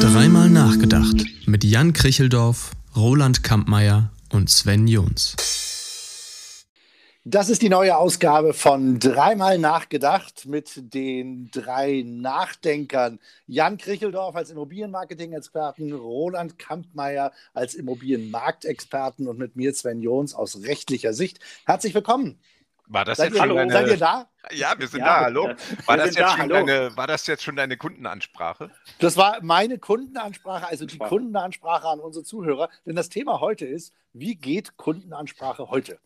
Dreimal nachgedacht mit Jan Kricheldorf, Roland Kampmeier und Sven Jons. Das ist die neue Ausgabe von Dreimal nachgedacht mit den drei Nachdenkern. Jan Kricheldorf als Immobilienmarketing-Experten, Roland Kampmeier als Immobilienmarktexperten und mit mir Sven Jons aus rechtlicher Sicht. Herzlich willkommen. War das Seid jetzt ihr, schon deine... Seid ihr da? Ja, wir sind Ja, da, hallo. War das, jetzt da, schon hallo. deine, war das jetzt schon deine Kundenansprache? Das war meine Kundenansprache, also die Ansprache. Kundenansprache an unsere Zuhörer. Denn das Thema heute ist, wie geht Kundenansprache heute?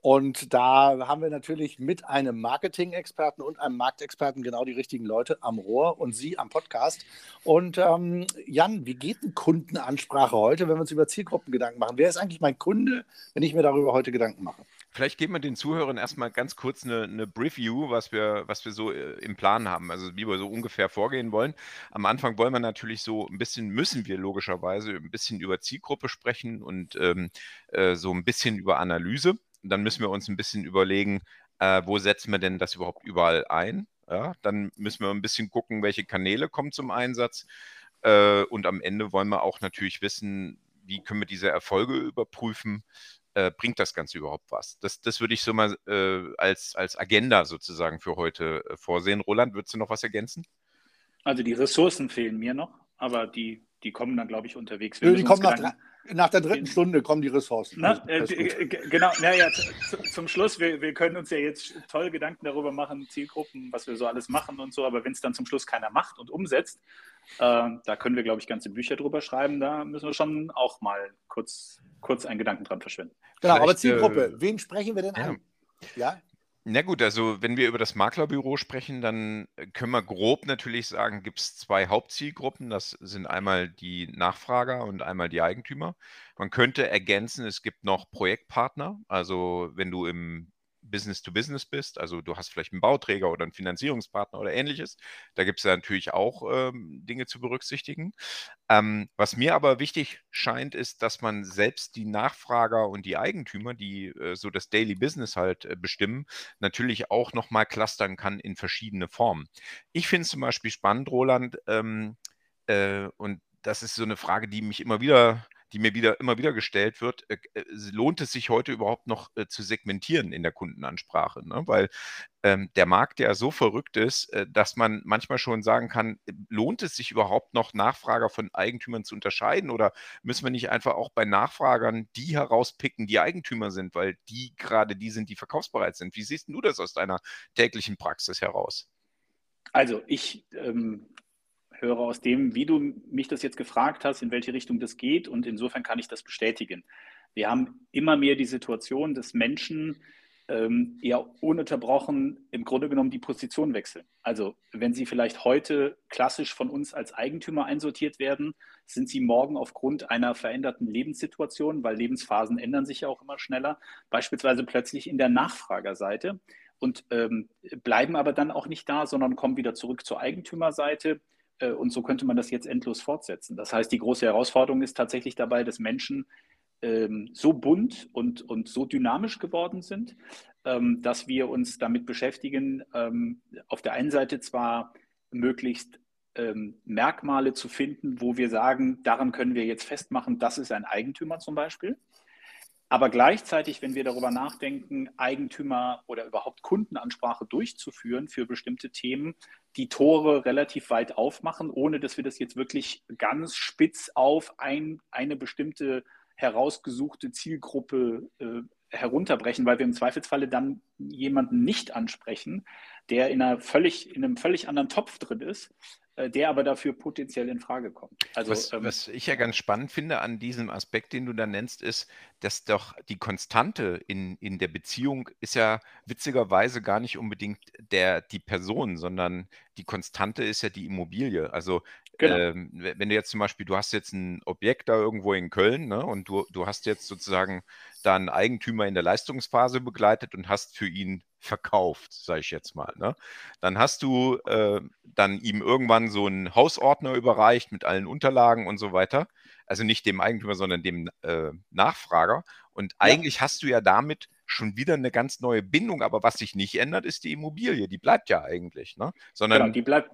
Und da haben wir natürlich mit einem Marketing-Experten und einem Marktexperten genau die richtigen Leute am Rohr und Sie am Podcast. Und ähm, Jan, wie geht eine Kundenansprache heute, wenn wir uns über Zielgruppen Gedanken machen? Wer ist eigentlich mein Kunde, wenn ich mir darüber heute Gedanken mache? Vielleicht geben wir den Zuhörern erstmal ganz kurz eine, eine Preview, was wir, was wir so äh, im Plan haben, also wie wir so ungefähr vorgehen wollen. Am Anfang wollen wir natürlich so ein bisschen, müssen wir logischerweise ein bisschen über Zielgruppe sprechen und ähm, äh, so ein bisschen über Analyse. Dann müssen wir uns ein bisschen überlegen, äh, wo setzen wir denn das überhaupt überall ein? Ja, dann müssen wir ein bisschen gucken, welche Kanäle kommen zum Einsatz. Äh, und am Ende wollen wir auch natürlich wissen, wie können wir diese Erfolge überprüfen äh, bringt das Ganze überhaupt was? Das, das würde ich so mal äh, als, als Agenda sozusagen für heute äh, vorsehen. Roland, würdest du noch was ergänzen? Also die Ressourcen fehlen mir noch, aber die, die kommen dann, glaube ich, unterwegs. Nö, Wir die kommen nach, nach der dritten Stunde kommen die Ressourcen. Na, äh, g- genau, naja, zu, zum Schluss, wir, wir können uns ja jetzt toll Gedanken darüber machen, Zielgruppen, was wir so alles machen und so, aber wenn es dann zum Schluss keiner macht und umsetzt, äh, da können wir, glaube ich, ganze Bücher drüber schreiben, da müssen wir schon auch mal kurz, kurz einen Gedanken dran verschwenden. Genau, aber Vielleicht, Zielgruppe, äh, wen sprechen wir denn ja. an? Ja, Na gut, also wenn wir über das Maklerbüro sprechen, dann äh, können wir grob natürlich sagen, gibt es zwei Hauptzielgruppen. Das sind einmal die Nachfrager und einmal die Eigentümer. Man könnte ergänzen, es gibt noch Projektpartner. Also wenn du im Business to Business bist, also du hast vielleicht einen Bauträger oder einen Finanzierungspartner oder ähnliches, da gibt es ja natürlich auch ähm, Dinge zu berücksichtigen. Ähm, was mir aber wichtig scheint, ist, dass man selbst die Nachfrager und die Eigentümer, die äh, so das Daily Business halt äh, bestimmen, natürlich auch nochmal clustern kann in verschiedene Formen. Ich finde es zum Beispiel spannend, Roland, ähm, äh, und das ist so eine Frage, die mich immer wieder, die mir wieder immer wieder gestellt wird. Äh, äh, lohnt es sich heute überhaupt noch äh, zu segmentieren in der Kundenansprache? Ne? Weil ähm, der Markt ja so verrückt ist, äh, dass man manchmal schon sagen kann, äh, lohnt es sich überhaupt noch, Nachfrager von Eigentümern zu unterscheiden? Oder müssen wir nicht einfach auch bei Nachfragern die herauspicken, die Eigentümer sind, weil die gerade die sind, die verkaufsbereit sind? Wie siehst du das aus deiner täglichen Praxis heraus? Also ich ähm, höre aus dem, wie du mich das jetzt gefragt hast, in welche Richtung das geht und insofern kann ich das bestätigen. Wir haben immer mehr die Situation, dass Menschen ähm, eher ununterbrochen im Grunde genommen die Position wechseln. Also wenn sie vielleicht heute klassisch von uns als Eigentümer einsortiert werden, sind sie morgen aufgrund einer veränderten Lebenssituation, weil Lebensphasen ändern sich ja auch immer schneller, beispielsweise plötzlich in der Nachfragerseite und ähm, bleiben aber dann auch nicht da, sondern kommen wieder zurück zur Eigentümerseite. Äh, Und so könnte man das jetzt endlos fortsetzen. Das heißt, die große Herausforderung ist tatsächlich dabei, dass Menschen ähm, so bunt und, und so dynamisch geworden sind, ähm, dass wir uns damit beschäftigen, ähm, auf der einen Seite zwar möglichst ähm, Merkmale zu finden, wo wir sagen, daran können wir jetzt festmachen, das ist ein Eigentümer zum Beispiel. Aber gleichzeitig, wenn wir darüber nachdenken, Eigentümer oder überhaupt Kundenansprache durchzuführen für bestimmte Themen, die Tore relativ weit aufmachen, ohne dass wir das jetzt wirklich ganz spitz auf ein, eine bestimmte herausgesuchte Zielgruppe äh, herunterbrechen, weil wir im Zweifelsfalle dann jemanden nicht ansprechen, der in, einer völlig, in einem völlig anderen Topf drin ist, der aber dafür potenziell in Frage kommt. Also, was, ähm, was ich ja ganz spannend finde an diesem Aspekt, den du da nennst, ist, dass doch die Konstante in, in der Beziehung ist ja witzigerweise gar nicht unbedingt der, die Person, sondern die Konstante ist ja die Immobilie. Also Genau. ähm, wenn du jetzt zum Beispiel, du hast jetzt ein Objekt da irgendwo in Köln ne, und du, du hast jetzt sozusagen da einen Eigentümer in der Leistungsphase begleitet und hast für ihn verkauft, sage ich jetzt mal. Ne? Dann hast du äh, dann ihm irgendwann so einen Hausordner überreicht mit allen Unterlagen und so weiter. Also nicht dem Eigentümer, sondern dem äh, Nachfrager. Und eigentlich hast du ja damit schon wieder eine ganz neue Bindung. Aber was sich nicht ändert, ist die Immobilie. Die bleibt ja eigentlich, ne? Sondern genau, die bleibt,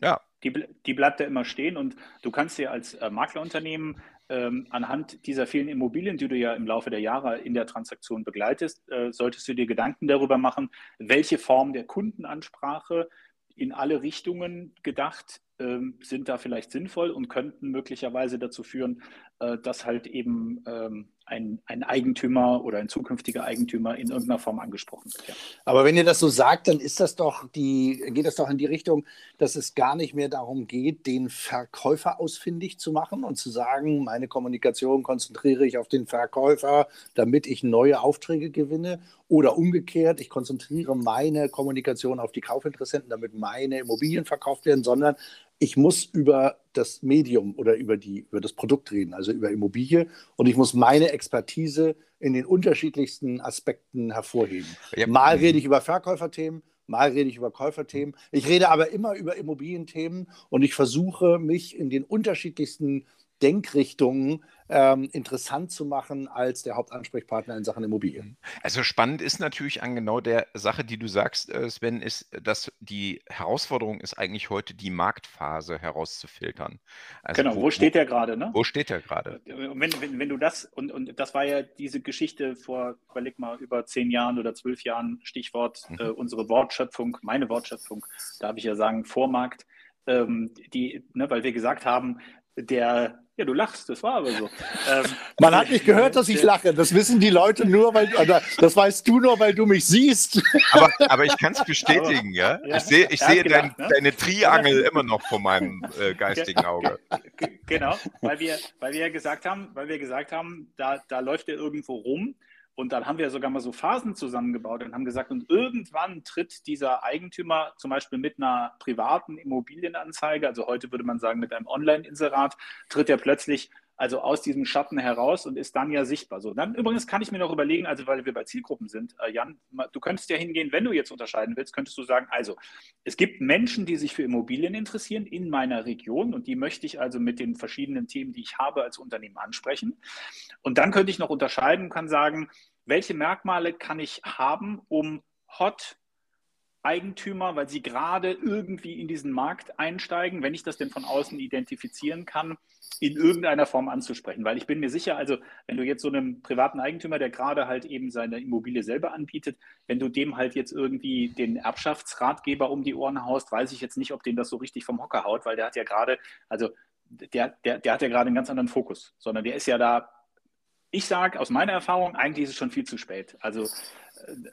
ja. Die, die bleibt da immer stehen und du kannst dir als äh, Maklerunternehmen ähm, anhand dieser vielen Immobilien, die du ja im Laufe der Jahre in der Transaktion begleitest, äh, solltest du dir Gedanken darüber machen, welche Form der Kundenansprache in alle Richtungen gedacht ähm, sind da vielleicht sinnvoll und könnten möglicherweise dazu führen, äh, dass halt eben ähm, ein, ein, Eigentümer oder ein zukünftiger Eigentümer in irgendeiner Form angesprochen wird. Ja. Aber wenn ihr das so sagt, dann ist das doch die, geht das doch in die Richtung, dass es gar nicht mehr darum geht, den Verkäufer ausfindig zu machen und zu sagen, meine Kommunikation konzentriere ich auf den Verkäufer, damit ich neue Aufträge gewinne. Oder umgekehrt, ich konzentriere meine Kommunikation auf die Kaufinteressenten, damit meine Immobilien verkauft werden, sondern ich muss über das Medium oder über, die, über das Produkt reden, also über Immobilie. Und ich muss meine Expertise in den unterschiedlichsten Aspekten hervorheben. Ja. Mal rede ich über Verkäuferthemen, mal rede ich über Käuferthemen. Ich rede aber immer über Immobilienthemen und ich versuche, mich in den unterschiedlichsten Denkrichtungen ähm, interessant zu machen als der Hauptansprechpartner in Sachen Immobilien. Also spannend ist natürlich an genau der Sache, die du sagst, äh, Sven, ist, dass die Herausforderung ist eigentlich heute die Marktphase herauszufiltern. Also genau, wo, wo steht der gerade? Ne? Wo steht der gerade? Wenn, wenn, wenn du das, und, und das war ja diese Geschichte vor, überleg mal, über zehn Jahren oder zwölf Jahren, Stichwort mhm. äh, unsere Wortschöpfung, meine Wortschöpfung, darf ich ja sagen, Vormarkt. Ähm, die, ne, weil wir gesagt haben, der, ja, du lachst, das war aber so. Ähm, Man hat nicht gehört, dass ich lache. Das wissen die Leute nur, weil, oder das weißt du nur, weil du mich siehst. Aber, aber ich kann es bestätigen, ja? ja? Ich sehe ich seh gedacht, dein, ne? deine Triangel immer noch vor meinem äh, geistigen Auge. Genau, weil wir, weil wir gesagt haben, weil wir gesagt haben, da, da läuft er irgendwo rum und dann haben wir sogar mal so Phasen zusammengebaut und haben gesagt, und irgendwann tritt dieser Eigentümer zum Beispiel mit einer privaten Immobilienanzeige, also heute würde man sagen mit einem Online-Inserat, tritt er plötzlich also aus diesem Schatten heraus und ist dann ja sichtbar. So, dann übrigens kann ich mir noch überlegen, also weil wir bei Zielgruppen sind, äh, Jan, du könntest ja hingehen, wenn du jetzt unterscheiden willst, könntest du sagen, also es gibt Menschen, die sich für Immobilien interessieren in meiner Region und die möchte ich also mit den verschiedenen Themen, die ich habe, als Unternehmen ansprechen. Und dann könnte ich noch unterscheiden, kann sagen, welche Merkmale kann ich haben, um hot Eigentümer, weil sie gerade irgendwie in diesen Markt einsteigen, wenn ich das denn von außen identifizieren kann, in irgendeiner Form anzusprechen. Weil ich bin mir sicher, also wenn du jetzt so einem privaten Eigentümer, der gerade halt eben seine Immobilie selber anbietet, wenn du dem halt jetzt irgendwie den Erbschaftsratgeber um die Ohren haust, weiß ich jetzt nicht, ob den das so richtig vom Hocker haut, weil der hat ja gerade, also der, der, der hat ja gerade einen ganz anderen Fokus, sondern der ist ja da, ich sage aus meiner Erfahrung, eigentlich ist es schon viel zu spät. Also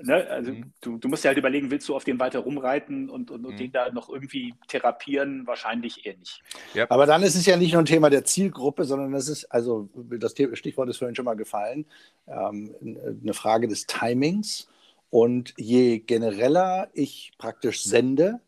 ne, also mhm. du, du, musst ja halt überlegen, willst du auf den weiter rumreiten und, und, und mhm. den da noch irgendwie therapieren? Wahrscheinlich eher nicht. Ja. Aber dann ist es ja nicht nur ein Thema der Zielgruppe, sondern das ist, also das Stichwort ist vorhin schon mal gefallen, ähm, eine Frage des Timings. Und je genereller ich praktisch sende,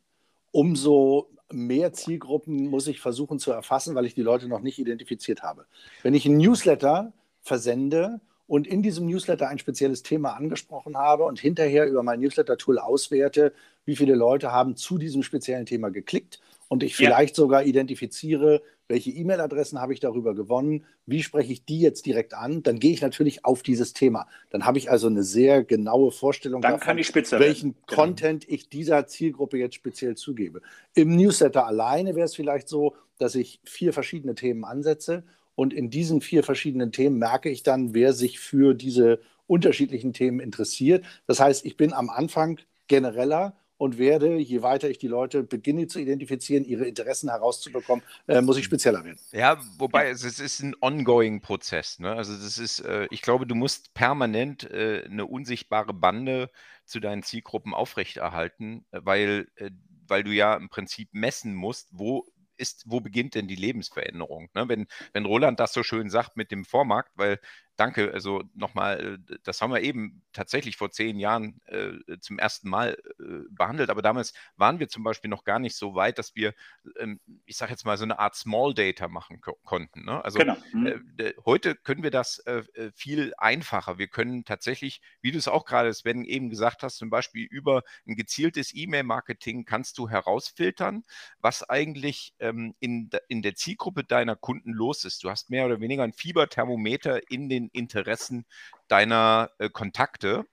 umso mehr Zielgruppen muss ich versuchen zu erfassen, weil ich die Leute noch nicht identifiziert habe. Wenn ich ein Newsletter versende und in diesem Newsletter ein spezielles Thema angesprochen habe und hinterher über mein Newsletter-Tool auswerte, wie viele Leute haben zu diesem speziellen Thema geklickt und ich vielleicht ja. sogar identifiziere, welche E-Mail-Adressen habe ich darüber gewonnen, wie spreche ich die jetzt direkt an, dann gehe ich natürlich auf dieses Thema. Dann habe ich also eine sehr genaue Vorstellung dann davon, welchen genau. Content ich dieser Zielgruppe jetzt speziell zugebe. Im Newsletter alleine wäre es vielleicht so, dass ich vier verschiedene Themen ansetze und in diesen vier verschiedenen Themen merke ich dann, wer sich für diese unterschiedlichen Themen interessiert. Das heißt, ich bin am Anfang genereller und werde, je weiter ich die Leute beginne zu identifizieren, ihre Interessen herauszubekommen, äh, muss ich spezieller werden. Ja, wobei es, es ist ein ongoing Prozess. Ne? Also das ist, äh, ich glaube, du musst permanent äh, eine unsichtbare Bande zu deinen Zielgruppen aufrechterhalten, weil, äh, weil du ja im Prinzip messen musst, wo ist, wo beginnt denn die Lebensveränderung? Ne? Wenn, wenn Roland das so schön sagt mit dem Vormarkt, weil danke, also nochmal, äh, das haben wir eben tatsächlich vor zehn Jahren äh, zum ersten Mal äh, behandelt, aber damals waren wir zum Beispiel noch gar nicht so weit, dass wir, ähm, ich sage jetzt mal, so eine Art Small Data machen ko konnten. Ne? Also genau. mhm. äh, heute können wir das äh, äh, viel einfacher. Wir können tatsächlich, wie du es auch gerade, Sven, eben gesagt hast, zum Beispiel über ein gezieltes E-Mail-Marketing kannst du herausfiltern, was eigentlich ähm, in, in der Zielgruppe deiner Kunden los ist. Du hast mehr oder weniger ein Fieberthermometer in den den Interessen deiner äh, Kontakte.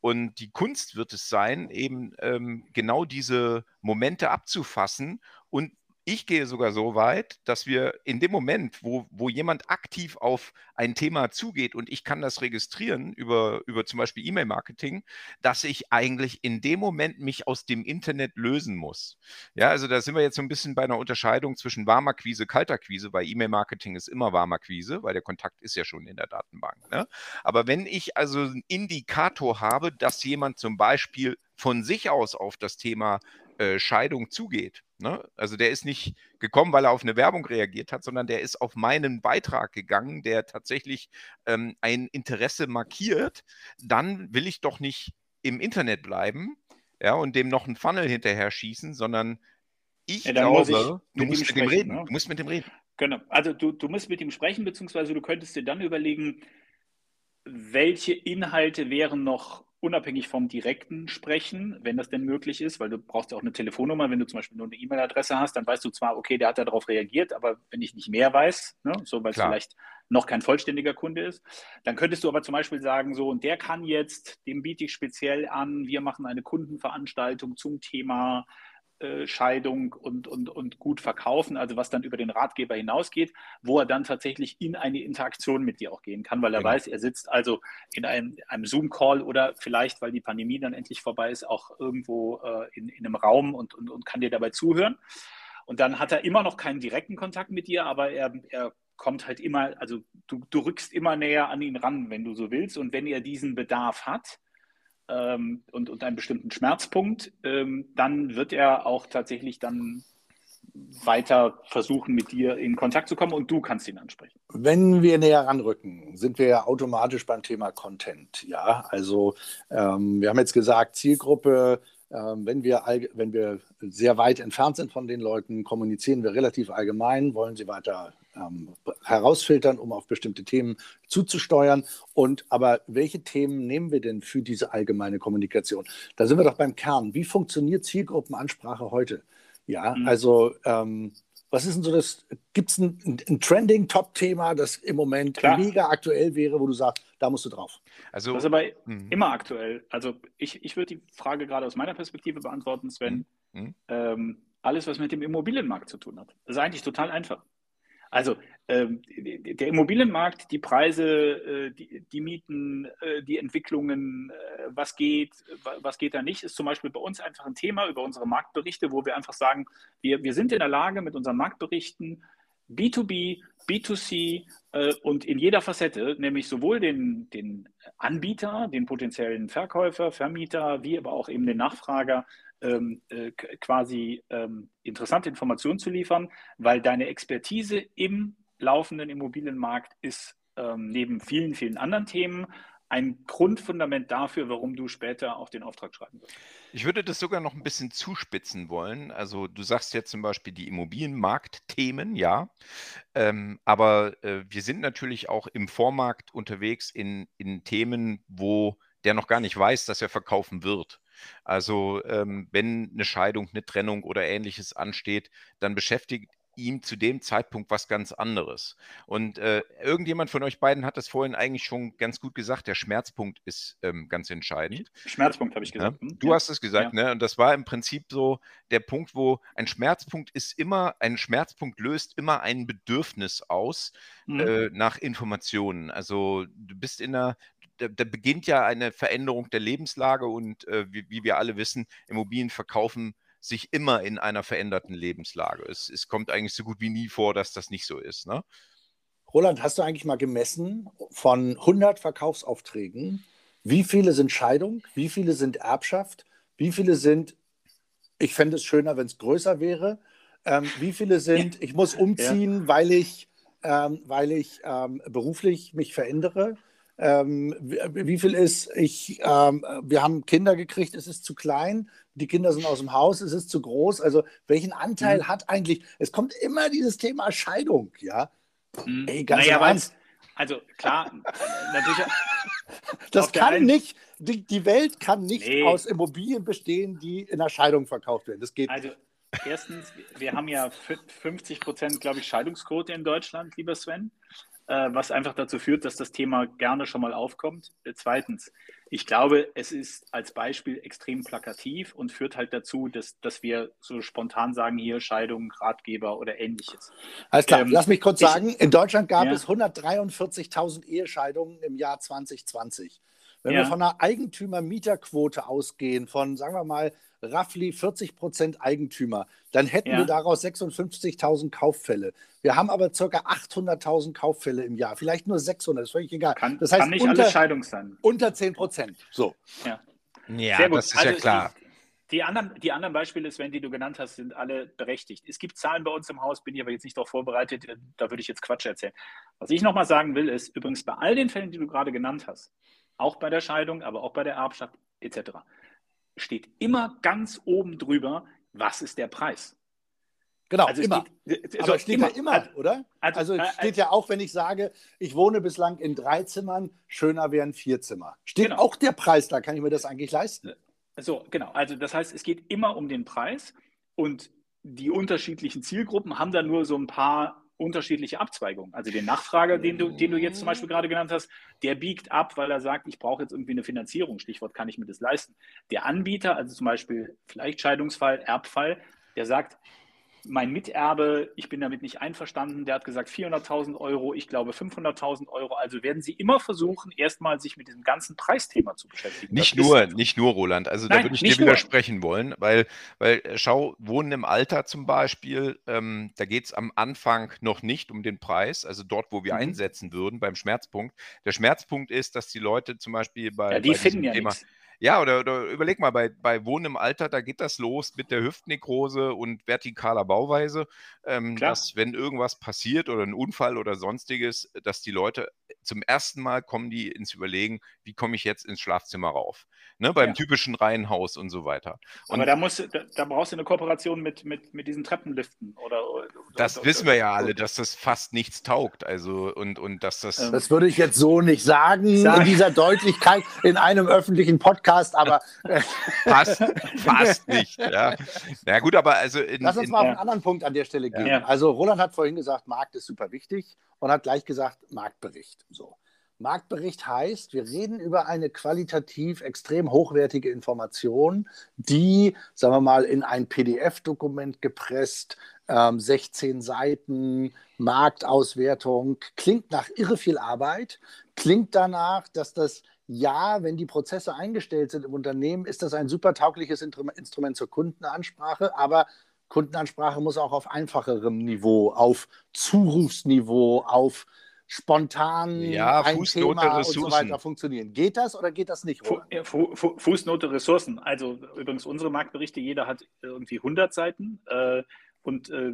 Und die Kunst wird es sein, eben ähm, genau diese Momente abzufassen und ich gehe sogar so weit, dass wir in dem Moment, wo, wo jemand aktiv auf ein Thema zugeht und ich kann das registrieren über, über zum Beispiel E-Mail-Marketing, dass ich eigentlich in dem Moment mich aus dem Internet lösen muss. Ja, also da sind wir jetzt so ein bisschen bei einer Unterscheidung zwischen warmer Quise, kalter Quise, weil E-Mail-Marketing ist immer warmer Quise, weil der Kontakt ist ja schon in der Datenbank. Ne? Aber wenn ich also einen Indikator habe, dass jemand zum Beispiel von sich aus auf das Thema äh, Scheidung zugeht. Ne? Also der ist nicht gekommen, weil er auf eine Werbung reagiert hat, sondern der ist auf meinen Beitrag gegangen, der tatsächlich ähm, ein Interesse markiert. Dann will ich doch nicht im Internet bleiben ja, und dem noch einen Funnel hinterher schießen, sondern ich ja, glaube, ich du musst mit dem reden. Ne? Du musst mit dem reden. Genau. Also du, du musst mit ihm sprechen, beziehungsweise du könntest dir dann überlegen, welche Inhalte wären noch unabhängig vom direkten Sprechen, wenn das denn möglich ist, weil du brauchst ja auch eine Telefonnummer. Wenn du zum Beispiel nur eine E-Mail-Adresse hast, dann weißt du zwar, okay, der hat darauf reagiert, aber wenn ich nicht mehr weiß, ne, so weil es vielleicht noch kein vollständiger Kunde ist, dann könntest du aber zum Beispiel sagen, so, und der kann jetzt, dem biete ich speziell an, wir machen eine Kundenveranstaltung zum Thema Scheidung und, und, und gut verkaufen, also was dann über den Ratgeber hinausgeht, wo er dann tatsächlich in eine Interaktion mit dir auch gehen kann, weil er genau. weiß, er sitzt also in einem, einem Zoom-Call oder vielleicht, weil die Pandemie dann endlich vorbei ist, auch irgendwo äh, in, in einem Raum und, und, und kann dir dabei zuhören. Und dann hat er immer noch keinen direkten Kontakt mit dir, aber er, er kommt halt immer, also du, du rückst immer näher an ihn ran, wenn du so willst. Und wenn er diesen Bedarf hat, ähm, und, und einen bestimmten Schmerzpunkt, ähm, dann wird er auch tatsächlich dann weiter versuchen, mit dir in Kontakt zu kommen und du kannst ihn ansprechen. Wenn wir näher ranrücken, sind wir ja automatisch beim Thema Content. Ja, also ähm, wir haben jetzt gesagt, Zielgruppe, wenn, wir wenn wir sehr weit entfernt sind von den Leuten, kommunizieren wir relativ allgemein, wollen sie weiter ähm, herausfiltern, um auf bestimmte Themen zuzusteuern. Und aber welche Themen nehmen wir denn für diese allgemeine Kommunikation? Da sind wir doch beim Kern. Wie funktioniert Zielgruppenansprache heute? Ja, mhm. also ähm, was ist denn so das? Gibt es ein, ein, ein Trending-Top-Thema, das im Moment Klar. mega aktuell wäre, wo du sagst, da musst du drauf? Also, das ist aber mh. immer aktuell. Also ich, ich würde die Frage gerade aus meiner Perspektive beantworten, Sven. Mhm. Ähm, alles, was mit dem Immobilienmarkt zu tun hat. Das ist eigentlich total einfach. Also der Immobilienmarkt, die Preise, äh, die, die, Mieten, äh, die Entwicklungen, äh, was geht, was geht da nicht, ist zum Beispiel bei uns einfach ein Thema über unsere Marktberichte, wo wir einfach sagen, wir, wir sind in der Lage, mit unseren Marktberichten B2B, B2C äh, und in jeder Facette, nämlich sowohl den, den Anbieter, den potenziellen Verkäufer, Vermieter, wie aber auch eben den Nachfrager ähm, äh, quasi ähm, interessante Informationen zu liefern, weil deine Expertise im laufenden Immobilienmarkt ist ähm, neben vielen, vielen anderen Themen ein Grundfundament dafür, warum du später auch den Auftrag schreiben wirst. Ich würde das sogar noch ein bisschen zuspitzen wollen. Also du sagst jetzt zum Beispiel die Immobilienmarktthemen, ja. Ähm, aber äh, wir sind natürlich auch im Vormarkt unterwegs in, in Themen, wo der noch gar nicht weiß, dass er verkaufen wird. Also ähm, wenn eine Scheidung, eine Trennung oder ähnliches ansteht, dann beschäftigt ihm zu dem Zeitpunkt was ganz anderes. Und äh, irgendjemand von euch beiden hat das vorhin eigentlich schon ganz gut gesagt. Der Schmerzpunkt ist ähm, ganz entscheidend. Schmerzpunkt habe ich gesagt. Ja? Hm? Du ja. hast es gesagt, ja. ne? Und das war im Prinzip so der Punkt, wo ein Schmerzpunkt ist immer, ein Schmerzpunkt löst immer ein Bedürfnis aus mhm. äh, nach Informationen. Also du bist in einer, da, da, beginnt ja eine Veränderung der Lebenslage und äh, wie, wie, wir alle wissen, Immobilien verkaufen sich immer in einer veränderten Lebenslage. Es, es kommt eigentlich so gut wie nie vor, dass das nicht so ist. Ne? Roland, hast du eigentlich mal gemessen von 100 Verkaufsaufträgen, wie viele sind Scheidung, wie viele sind Erbschaft, wie viele sind, ich fände es schöner, wenn es größer wäre, ähm, wie viele sind, ich muss umziehen, ja. weil ich, ähm, weil ich ähm, beruflich mich verändere ähm, wie viel ist, ich, ähm, wir haben Kinder gekriegt, es ist zu klein, die Kinder sind aus dem Haus, es ist zu groß. Also welchen Anteil mhm. hat eigentlich, es kommt immer dieses Thema Scheidung, ja? Mhm. Ey, ganz naja, ernst. Also klar, natürlich. Das kann nicht, die, die Welt kann nicht nee. aus Immobilien bestehen, die in der Scheidung verkauft werden. Das geht also, Erstens, wir haben ja 50 Prozent, glaube ich, Scheidungsquote in Deutschland, lieber Sven. Äh, was einfach dazu führt, dass das Thema gerne schon mal aufkommt. Äh, zweitens, ich glaube, es ist als Beispiel extrem plakativ und führt halt dazu, dass, dass wir so spontan sagen, hier Scheidung, Ratgeber oder ähnliches. Alles klar, ähm, lass mich kurz ich, sagen, in Deutschland gab ja. es 143.000 Ehescheidungen im Jahr 2020. Wenn ja. wir von einer Eigentümer-Mieterquote ausgehen, von, sagen wir mal, roughly 40 Prozent Eigentümer, dann hätten ja. wir daraus 56.000 Kauffälle. Wir haben aber ca. 800.000 Kauffälle im Jahr, vielleicht nur 600, ist völlig egal. Kann, das heißt, kann nicht unter, alles Scheidung sein. Unter 10 Prozent. So. Ja, ja das ist also ja klar. Die, die anderen, die anderen Beispiele, Sven, die du genannt hast, sind alle berechtigt. Es gibt Zahlen bei uns im Haus, bin ich aber jetzt nicht darauf vorbereitet, da würde ich jetzt Quatsch erzählen. Was ich nochmal sagen will, ist übrigens bei all den Fällen, die du gerade genannt hast, auch bei der Scheidung, aber auch bei der Erbschaft etc., steht immer ganz oben drüber, was ist der Preis. Genau, also immer. Geht, aber es steht immer, ja immer, also, oder? Also, also es äh, steht ja auch, wenn ich sage, ich wohne bislang in drei Zimmern, schöner wären vier Zimmer. Steht genau. auch der Preis da? Kann ich mir das eigentlich leisten? So, genau. Also das heißt, es geht immer um den Preis und die unterschiedlichen Zielgruppen haben da nur so ein paar unterschiedliche Abzweigungen. Also den Nachfrager, den du, den du jetzt zum Beispiel gerade genannt hast, der biegt ab, weil er sagt, ich brauche jetzt irgendwie eine Finanzierung. Stichwort, kann ich mir das leisten? Der Anbieter, also zum Beispiel vielleicht Scheidungsfall, Erbfall, der sagt, mein Miterbe, ich bin damit nicht einverstanden, der hat gesagt 400.000 Euro, ich glaube 500.000 Euro. Also werden Sie immer versuchen, erstmal sich mit diesem ganzen Preisthema zu beschäftigen. Nicht das nur, nicht nur, Roland. Also Nein, da würde ich dir widersprechen nur. wollen, weil, weil äh, schau, Wohnen im Alter zum Beispiel, ähm, da geht es am Anfang noch nicht um den Preis, also dort, wo wir mhm. einsetzen würden, beim Schmerzpunkt. Der Schmerzpunkt ist, dass die Leute zum Beispiel bei, ja, die bei finden ja Thema, nichts. Ja, oder, oder überleg mal, bei, bei Wohnen im Alter, da geht das los mit der Hüftnekrose und vertikaler Bauweise, ähm, dass wenn irgendwas passiert oder ein Unfall oder sonstiges, dass die Leute zum ersten Mal kommen die ins Überlegen, wie komme ich jetzt ins Schlafzimmer rauf? Ne, beim ja. typischen Reihenhaus und so weiter. Und Aber da, musst, da, da, brauchst du eine Kooperation mit, mit, mit diesen Treppenliften oder, oder Das oder, wissen wir ja alle, dass das fast nichts taugt. Also und, und dass das. Ähm, das würde ich jetzt so nicht sagen, sagen. in dieser Deutlichkeit in einem öffentlichen Podcast, aber. fast, fast nicht. Ja. Na gut, aber also. In, Lass uns in, mal auf einen anderen Punkt an der Stelle gehen. Ja. Also Roland hat vorhin gesagt, Markt ist super wichtig und hat gleich gesagt, Marktbericht. So. Marktbericht heißt, wir reden über eine qualitativ extrem hochwertige Information, die, sagen wir mal, in ein PDF-Dokument gepresst, ähm, 16 Seiten, Marktauswertung, klingt nach irre viel Arbeit, klingt danach, dass das ja, wenn die Prozesse eingestellt sind im Unternehmen, ist das ein super taugliches Instrument zur Kundenansprache, aber Kundenansprache muss auch auf einfacherem Niveau, auf Zurufsniveau, auf spontan ja, ein Fußnote, Thema Ressourcen. und so weiter funktionieren. Geht das oder geht das nicht? Fu Fu Fußnote Ressourcen. Also übrigens unsere Marktberichte, jeder hat irgendwie 100 Seiten äh, und äh,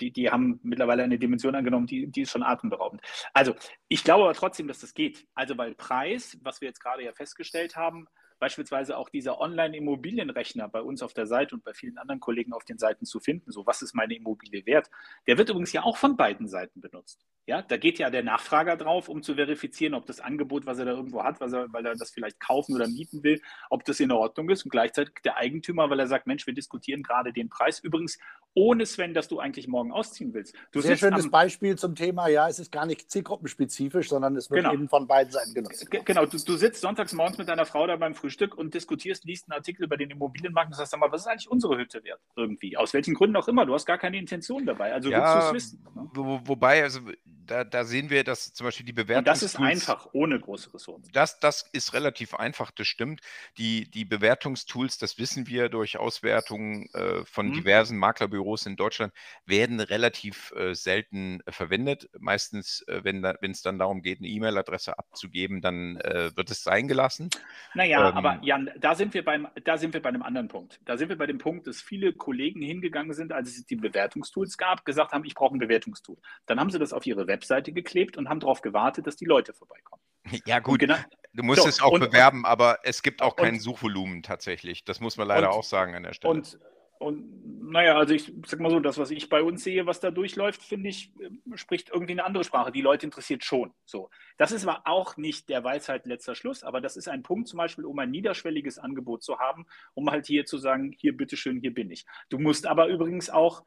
die, die haben mittlerweile eine Dimension angenommen, die, die ist schon atemberaubend. Also ich glaube aber trotzdem, dass das geht. Also weil Preis, was wir jetzt gerade ja festgestellt haben, beispielsweise auch dieser Online-Immobilienrechner bei uns auf der Seite und bei vielen anderen Kollegen auf den Seiten zu finden, so was ist meine Immobilie wert, der wird übrigens ja auch von beiden Seiten benutzt. Ja, da geht ja der Nachfrager drauf, um zu verifizieren, ob das Angebot, was er da irgendwo hat, was er, weil er das vielleicht kaufen oder mieten will, ob das in Ordnung ist und gleichzeitig der Eigentümer, weil er sagt, Mensch, wir diskutieren gerade den Preis. Übrigens, ohne Sven, dass du eigentlich morgen ausziehen willst. Du Sehr schönes Beispiel zum Thema, ja, es ist gar nicht zielgruppenspezifisch, sondern es wird genau. eben von beiden Seiten genutzt. Genau, du, du, sitzt sonntags morgens mit deiner Frau da beim Frühstück und diskutierst, liest einen Artikel über den Immobilienmarkt und sagst, sag mal, was ist eigentlich unsere Hütte wert irgendwie? Aus welchen Gründen auch immer, du hast gar keine Intention dabei, also ja, willst du es wissen. Ne? Wo, wobei, also da, da, sehen wir, dass zum Beispiel die Bewertung. Das ist einfach, ohne große Ressourcen. Das, das ist relativ einfach, das stimmt. Die, die Bewertungstools, das wissen wir durch Auswertungen äh, von mhm. diversen Maklerbüros in Deutschland, werden relativ äh, selten äh, verwendet. Meistens, äh, wenn es dann darum geht, eine E-Mail-Adresse abzugeben, dann äh, wird es sein gelassen. Naja, ähm, aber Jan, da sind, wir beim, da sind wir bei einem anderen Punkt. Da sind wir bei dem Punkt, dass viele Kollegen hingegangen sind, als es die Bewertungstools gab, gesagt haben, ich brauche ein Bewertungstool. Dann haben sie das auf ihre Webseite geklebt und haben darauf gewartet, dass die Leute vorbeikommen. Ja, gut. Genau, du musst so, es auch und, bewerben, aber es gibt auch kein Suchvolumen tatsächlich. Das muss man leider und, auch sagen an der Stelle. Und und naja, also ich sag mal so, das, was ich bei uns sehe, was da durchläuft, finde ich, äh, spricht irgendwie eine andere Sprache. Die Leute interessiert schon. So. Das ist aber auch nicht der Weisheit letzter Schluss, aber das ist ein Punkt zum Beispiel, um ein niederschwelliges Angebot zu haben, um halt hier zu sagen, hier bitteschön, hier bin ich. Du musst aber übrigens auch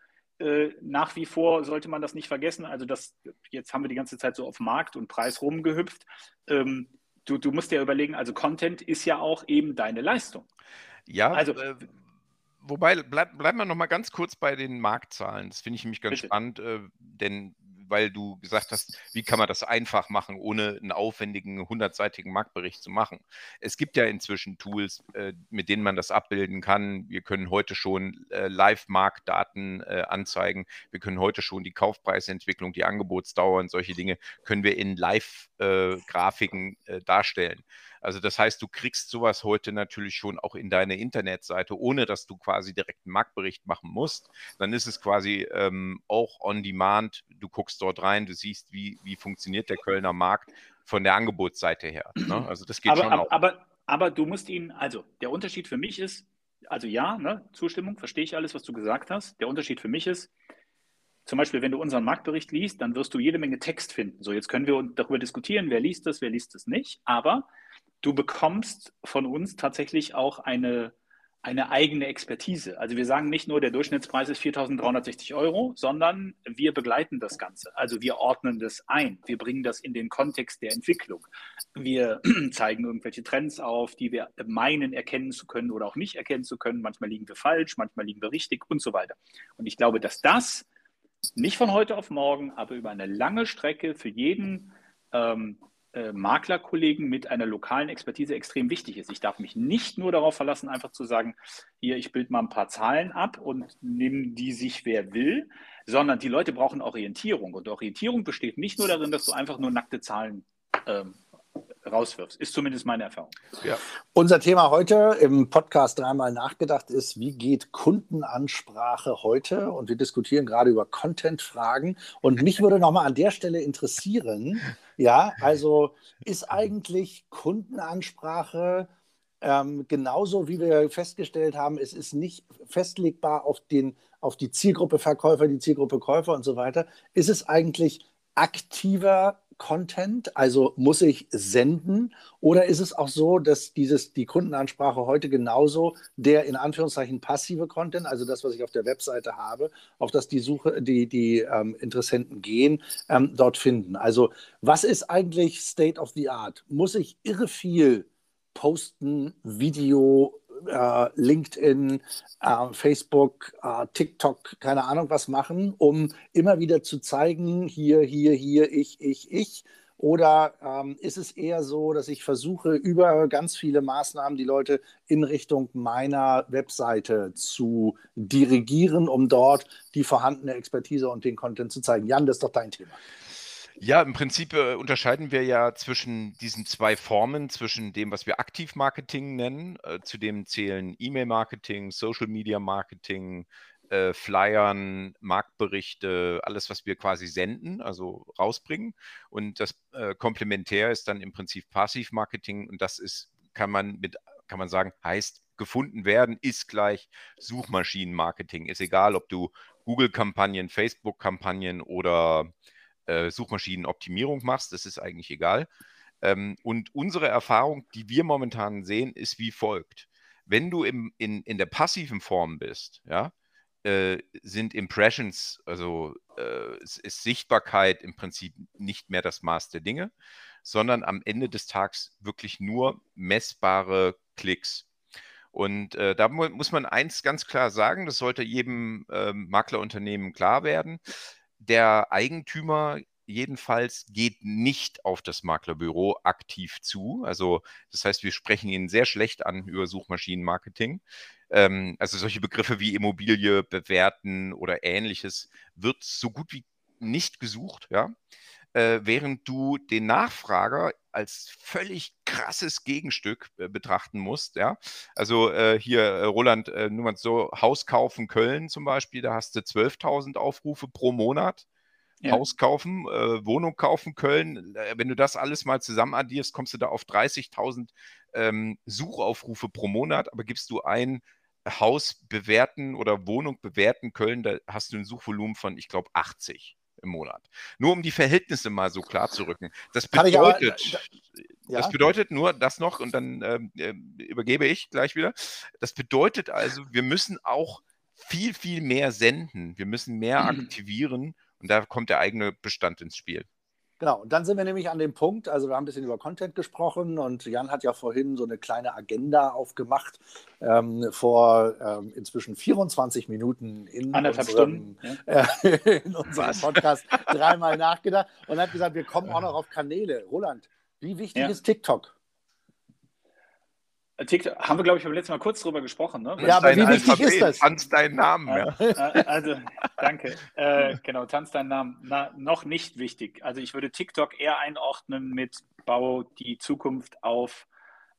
nach wie vor sollte man das nicht vergessen. Also das, jetzt haben wir die ganze Zeit so auf Markt und Preis rumgehüpft. Ähm, du, du musst dir überlegen, also Content ist ja auch eben deine Leistung. Ja, also, äh, wobei, bleiben bleib wir noch mal ganz kurz bei den Marktzahlen. Das finde ich nämlich ganz bitte. spannend, äh, denn weil du gesagt hast, wie kann man das einfach machen, ohne einen aufwendigen, hundertseitigen Marktbericht zu machen. Es gibt ja inzwischen Tools, äh, mit denen man das abbilden kann. Wir können heute schon äh, Live-Marktdaten äh, anzeigen. Wir können heute schon die Kaufpreisentwicklung, die Angebotsdauer und solche Dinge können wir in Live-Grafiken darstellen. Also das heißt, du kriegst sowas heute natürlich schon auch in deine Internetseite, ohne dass du quasi direkt einen Marktbericht machen musst. Dann ist es quasi ähm, auch on demand. Du guckst dort rein, du siehst, wie, wie funktioniert der Kölner Markt von der Angebotsseite her. Ne? Also das geht aber, schon aber, auch. Aber, aber du musst ihn, also der Unterschied für mich ist, also ja, ne, Zustimmung, verstehe ich alles, was du gesagt hast. Der Unterschied für mich ist, zum Beispiel, wenn du unseren Marktbericht liest, dann wirst du jede Menge Text finden. So, jetzt können wir darüber diskutieren, wer liest das, wer liest das nicht. Aber du bekommst von uns tatsächlich auch eine, eine eigene Expertise. Also wir sagen nicht nur, der Durchschnittspreis ist 4.360 Euro, sondern wir begleiten das Ganze. Also wir ordnen das ein. Wir bringen das in den Kontext der Entwicklung. Wir zeigen irgendwelche Trends auf, die wir meinen erkennen zu können oder auch nicht erkennen zu können. Manchmal liegen wir falsch, manchmal liegen wir richtig und so weiter. Und ich glaube, dass das nicht von heute auf morgen, aber über eine lange Strecke für jeden ähm, äh, Maklerkollegen mit einer lokalen Expertise extrem wichtig ist. Ich darf mich nicht nur darauf verlassen, einfach zu sagen, hier, ich bilde mal ein paar Zahlen ab und nehme die sich, wer will, sondern die Leute brauchen Orientierung. Und Orientierung besteht nicht nur darin, dass du einfach nur nackte Zahlen ähm, rauswirfst. Ist zumindest meine Erfahrung. Ja. Unser Thema heute im Podcast dreimal nachgedacht ist, wie geht Kundenansprache heute? Und wir diskutieren gerade über Content-Fragen. Und mich würde nochmal an der Stelle interessieren, ja, also ist eigentlich Kundenansprache ähm, genauso wie wir festgestellt haben, es ist nicht festlegbar auf, den, auf die Zielgruppe Verkäufer, die Zielgruppe Käufer und so weiter. Ist es eigentlich aktiver Content? Also muss ich senden? Oder ist es auch so, dass dieses, die Kundenansprache heute genauso der in Anführungszeichen passive Content, also das, was ich auf der Webseite habe, auf das die Suche, die, die ähm, Interessenten gehen, ähm, dort finden? Also was ist eigentlich State of the Art? Muss ich irre viel posten, Video, äh, LinkedIn, äh, Facebook, äh, TikTok, keine Ahnung was machen, um immer wieder zu zeigen, hier, hier, hier, ich, ich, ich. Oder ähm, ist es eher so, dass ich versuche, über ganz viele Maßnahmen die Leute in Richtung meiner Webseite zu dirigieren, um dort die vorhandene Expertise und den Content zu zeigen? Jan, das ist doch dein Thema. Ja, im Prinzip äh, unterscheiden wir ja zwischen diesen zwei Formen, zwischen dem, was wir Aktivmarketing nennen, äh, zu dem zählen E-Mail-Marketing, Social-Media-Marketing, äh, Flyern, Marktberichte, alles, was wir quasi senden, also rausbringen. Und das äh, Komplementär ist dann im Prinzip Passivmarketing und das ist, kann man mit, kann man sagen, heißt gefunden werden, ist gleich Suchmaschinenmarketing. Ist egal, ob du Google-Kampagnen, Facebook-Kampagnen oder äh, Suchmaschinenoptimierung machst, das ist eigentlich egal. Ähm, und unsere Erfahrung, die wir momentan sehen, ist wie folgt. Wenn du im, in, in der passiven Form bist, ja, äh, sind Impressions, also äh, ist Sichtbarkeit im Prinzip nicht mehr das Maß der Dinge, sondern am Ende des Tages wirklich nur messbare Klicks. Und äh, da mu muss man eins ganz klar sagen, das sollte jedem äh, Maklerunternehmen klar werden der Eigentümer jedenfalls geht nicht auf das Maklerbüro aktiv zu. Also das heißt, wir sprechen ihn sehr schlecht an über Suchmaschinenmarketing. Ähm, also solche Begriffe wie Immobilie bewerten oder ähnliches wird so gut wie nicht gesucht, ja. Äh, während du den Nachfrager als völlig krasses Gegenstück äh, betrachten musst. Ja? Also äh, hier, äh, Roland, äh, nur mal so, Haus kaufen Köln zum Beispiel, da hast du 12.000 Aufrufe pro Monat. Ja. Haus kaufen, äh, Wohnung kaufen Köln, wenn du das alles mal zusammen addierst, kommst du da auf 30.000 ähm, Suchaufrufe pro Monat, aber gibst du ein Haus bewerten oder Wohnung bewerten Köln, da hast du ein Suchvolumen von, ich glaube, 80 im Monat. Nur um die Verhältnisse mal so klar zu rücken. Das bedeutet, aber, ja? das bedeutet nur das noch, und dann äh, übergebe ich gleich wieder. Das bedeutet also, wir müssen auch viel, viel mehr senden. Wir müssen mehr Mhm. aktivieren und da kommt der eigene Bestand ins Spiel. Genau, und dann sind wir nämlich an dem Punkt, also wir haben ein bisschen über Content gesprochen und Jan hat ja vorhin so eine kleine Agenda aufgemacht ähm, vor ähm, inzwischen 24 Minuten in Anderthalb unserem, Stunden. Ja. äh, in unserem Was? Podcast dreimal nachgedacht und hat gesagt, wir kommen auch noch auf Kanäle. Roland, wie wichtig Ja. ist TikTok? TikTok, haben wir, glaube ich, beim letzten Mal kurz drüber gesprochen. Ne? Ja, aber wie wichtig ist das? Tanz deinen Namen. Ja. Äh, äh, Also, danke. Äh, genau, tanz deinen Namen. Na, noch nicht wichtig. Also ich würde TikTok eher einordnen mit Bau die Zukunft auf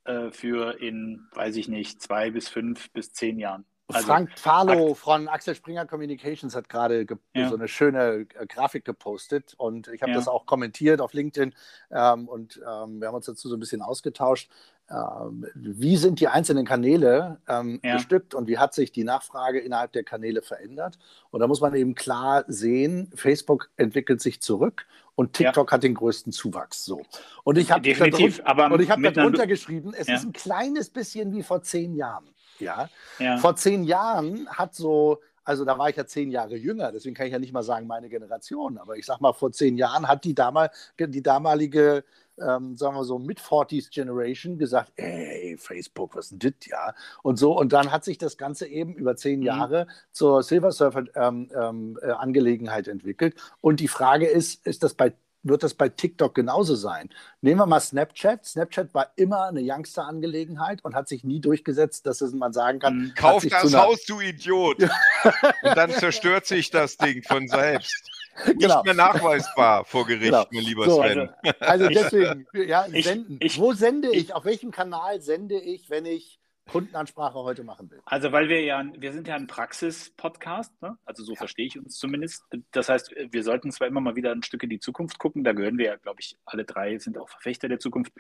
äh, für in, weiß ich nicht, zwei bis fünf bis zehn Jahren. Also, Frank Fahlow von Axel Springer Communications hat gerade ge- Ja. so eine schöne äh, Grafik gepostet und ich habe Ja. das auch kommentiert auf LinkedIn ähm, und ähm, wir haben uns dazu so ein bisschen ausgetauscht. Ähm, wie sind die einzelnen Kanäle ähm, Ja. bestückt und wie hat sich die Nachfrage innerhalb der Kanäle verändert? Und da muss man eben klar sehen, Facebook entwickelt sich zurück und Ja. TikTok hat den größten Zuwachs. So. Und ich habe einer- darunter geschrieben, es Ja. ist ein kleines bisschen wie vor zehn Jahren. Ja, ja. vor zehn Jahren hat so, also da war ich ja zehn Jahre jünger, deswegen kann ich ja nicht mal sagen, meine Generation, aber ich sag mal, vor zehn Jahren hat die, damal, die damalige, ähm, sagen wir so, Mid-40s Generation gesagt, ey, Facebook, was ist denn das, ja? Und so, und dann hat sich das Ganze eben über zehn Mhm. Jahre zur Silver Surfer-Angelegenheit entwickelt. Und die Frage ist, ist das bei wird das bei TikTok genauso sein? Nehmen wir mal Snapchat. Snapchat war immer eine Youngster-Angelegenheit und hat sich nie durchgesetzt, dass es man sagen kann, Mhm. Kauf das Haus, du Idiot! Und dann zerstört sich das Ding von selbst. Genau. Nicht mehr nachweisbar vor Gericht, Genau. mein lieber So, Sven. Also deswegen, ja, Ich- senden. ich- Wo sende ich, ich- auf welchem Kanal sende ich, wenn ich Kundenansprache heute machen will? Also, weil wir ja, wir sind ja ein Praxis-Podcast, ne? also so verstehe ich uns zumindest. Das heißt, wir sollten zwar immer mal wieder ein Stück in die Zukunft gucken, da gehören wir ja, glaube ich, alle drei sind auch Verfechter der Zukunft.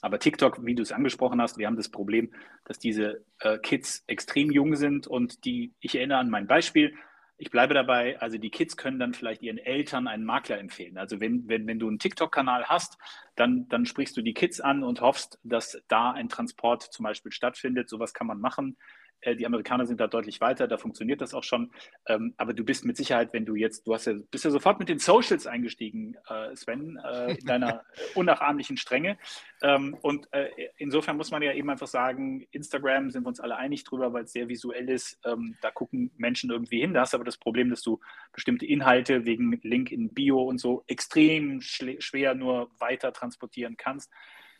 Aber TikTok, wie du es angesprochen hast, wir haben das Problem, dass diese äh, Kids extrem jung sind und die, ich erinnere an mein Beispiel, ich bleibe dabei, also die Kids können dann vielleicht ihren Eltern einen Makler empfehlen. Also wenn, wenn, wenn du einen TikTok-Kanal hast, dann, dann sprichst du die Kids an und hoffst, dass da ein Transport zum Beispiel stattfindet. Sowas kann man machen. Äh, Die Amerikaner sind da deutlich weiter, da funktioniert das auch schon. Ähm, Aber du bist mit Sicherheit, wenn du jetzt, du hast ja, bist ja sofort mit den Socials eingestiegen, äh, Sven, äh, in deiner unnachahmlichen Strenge. Ähm, Und insofern muss man ja eben einfach sagen, Instagram sind wir uns alle einig drüber, weil es sehr visuell ist. Ähm, Da gucken Menschen irgendwie hin. Da hast du aber das Problem, dass du bestimmte Inhalte wegen Link in Bio und so extrem schwer nur weiter transportieren kannst.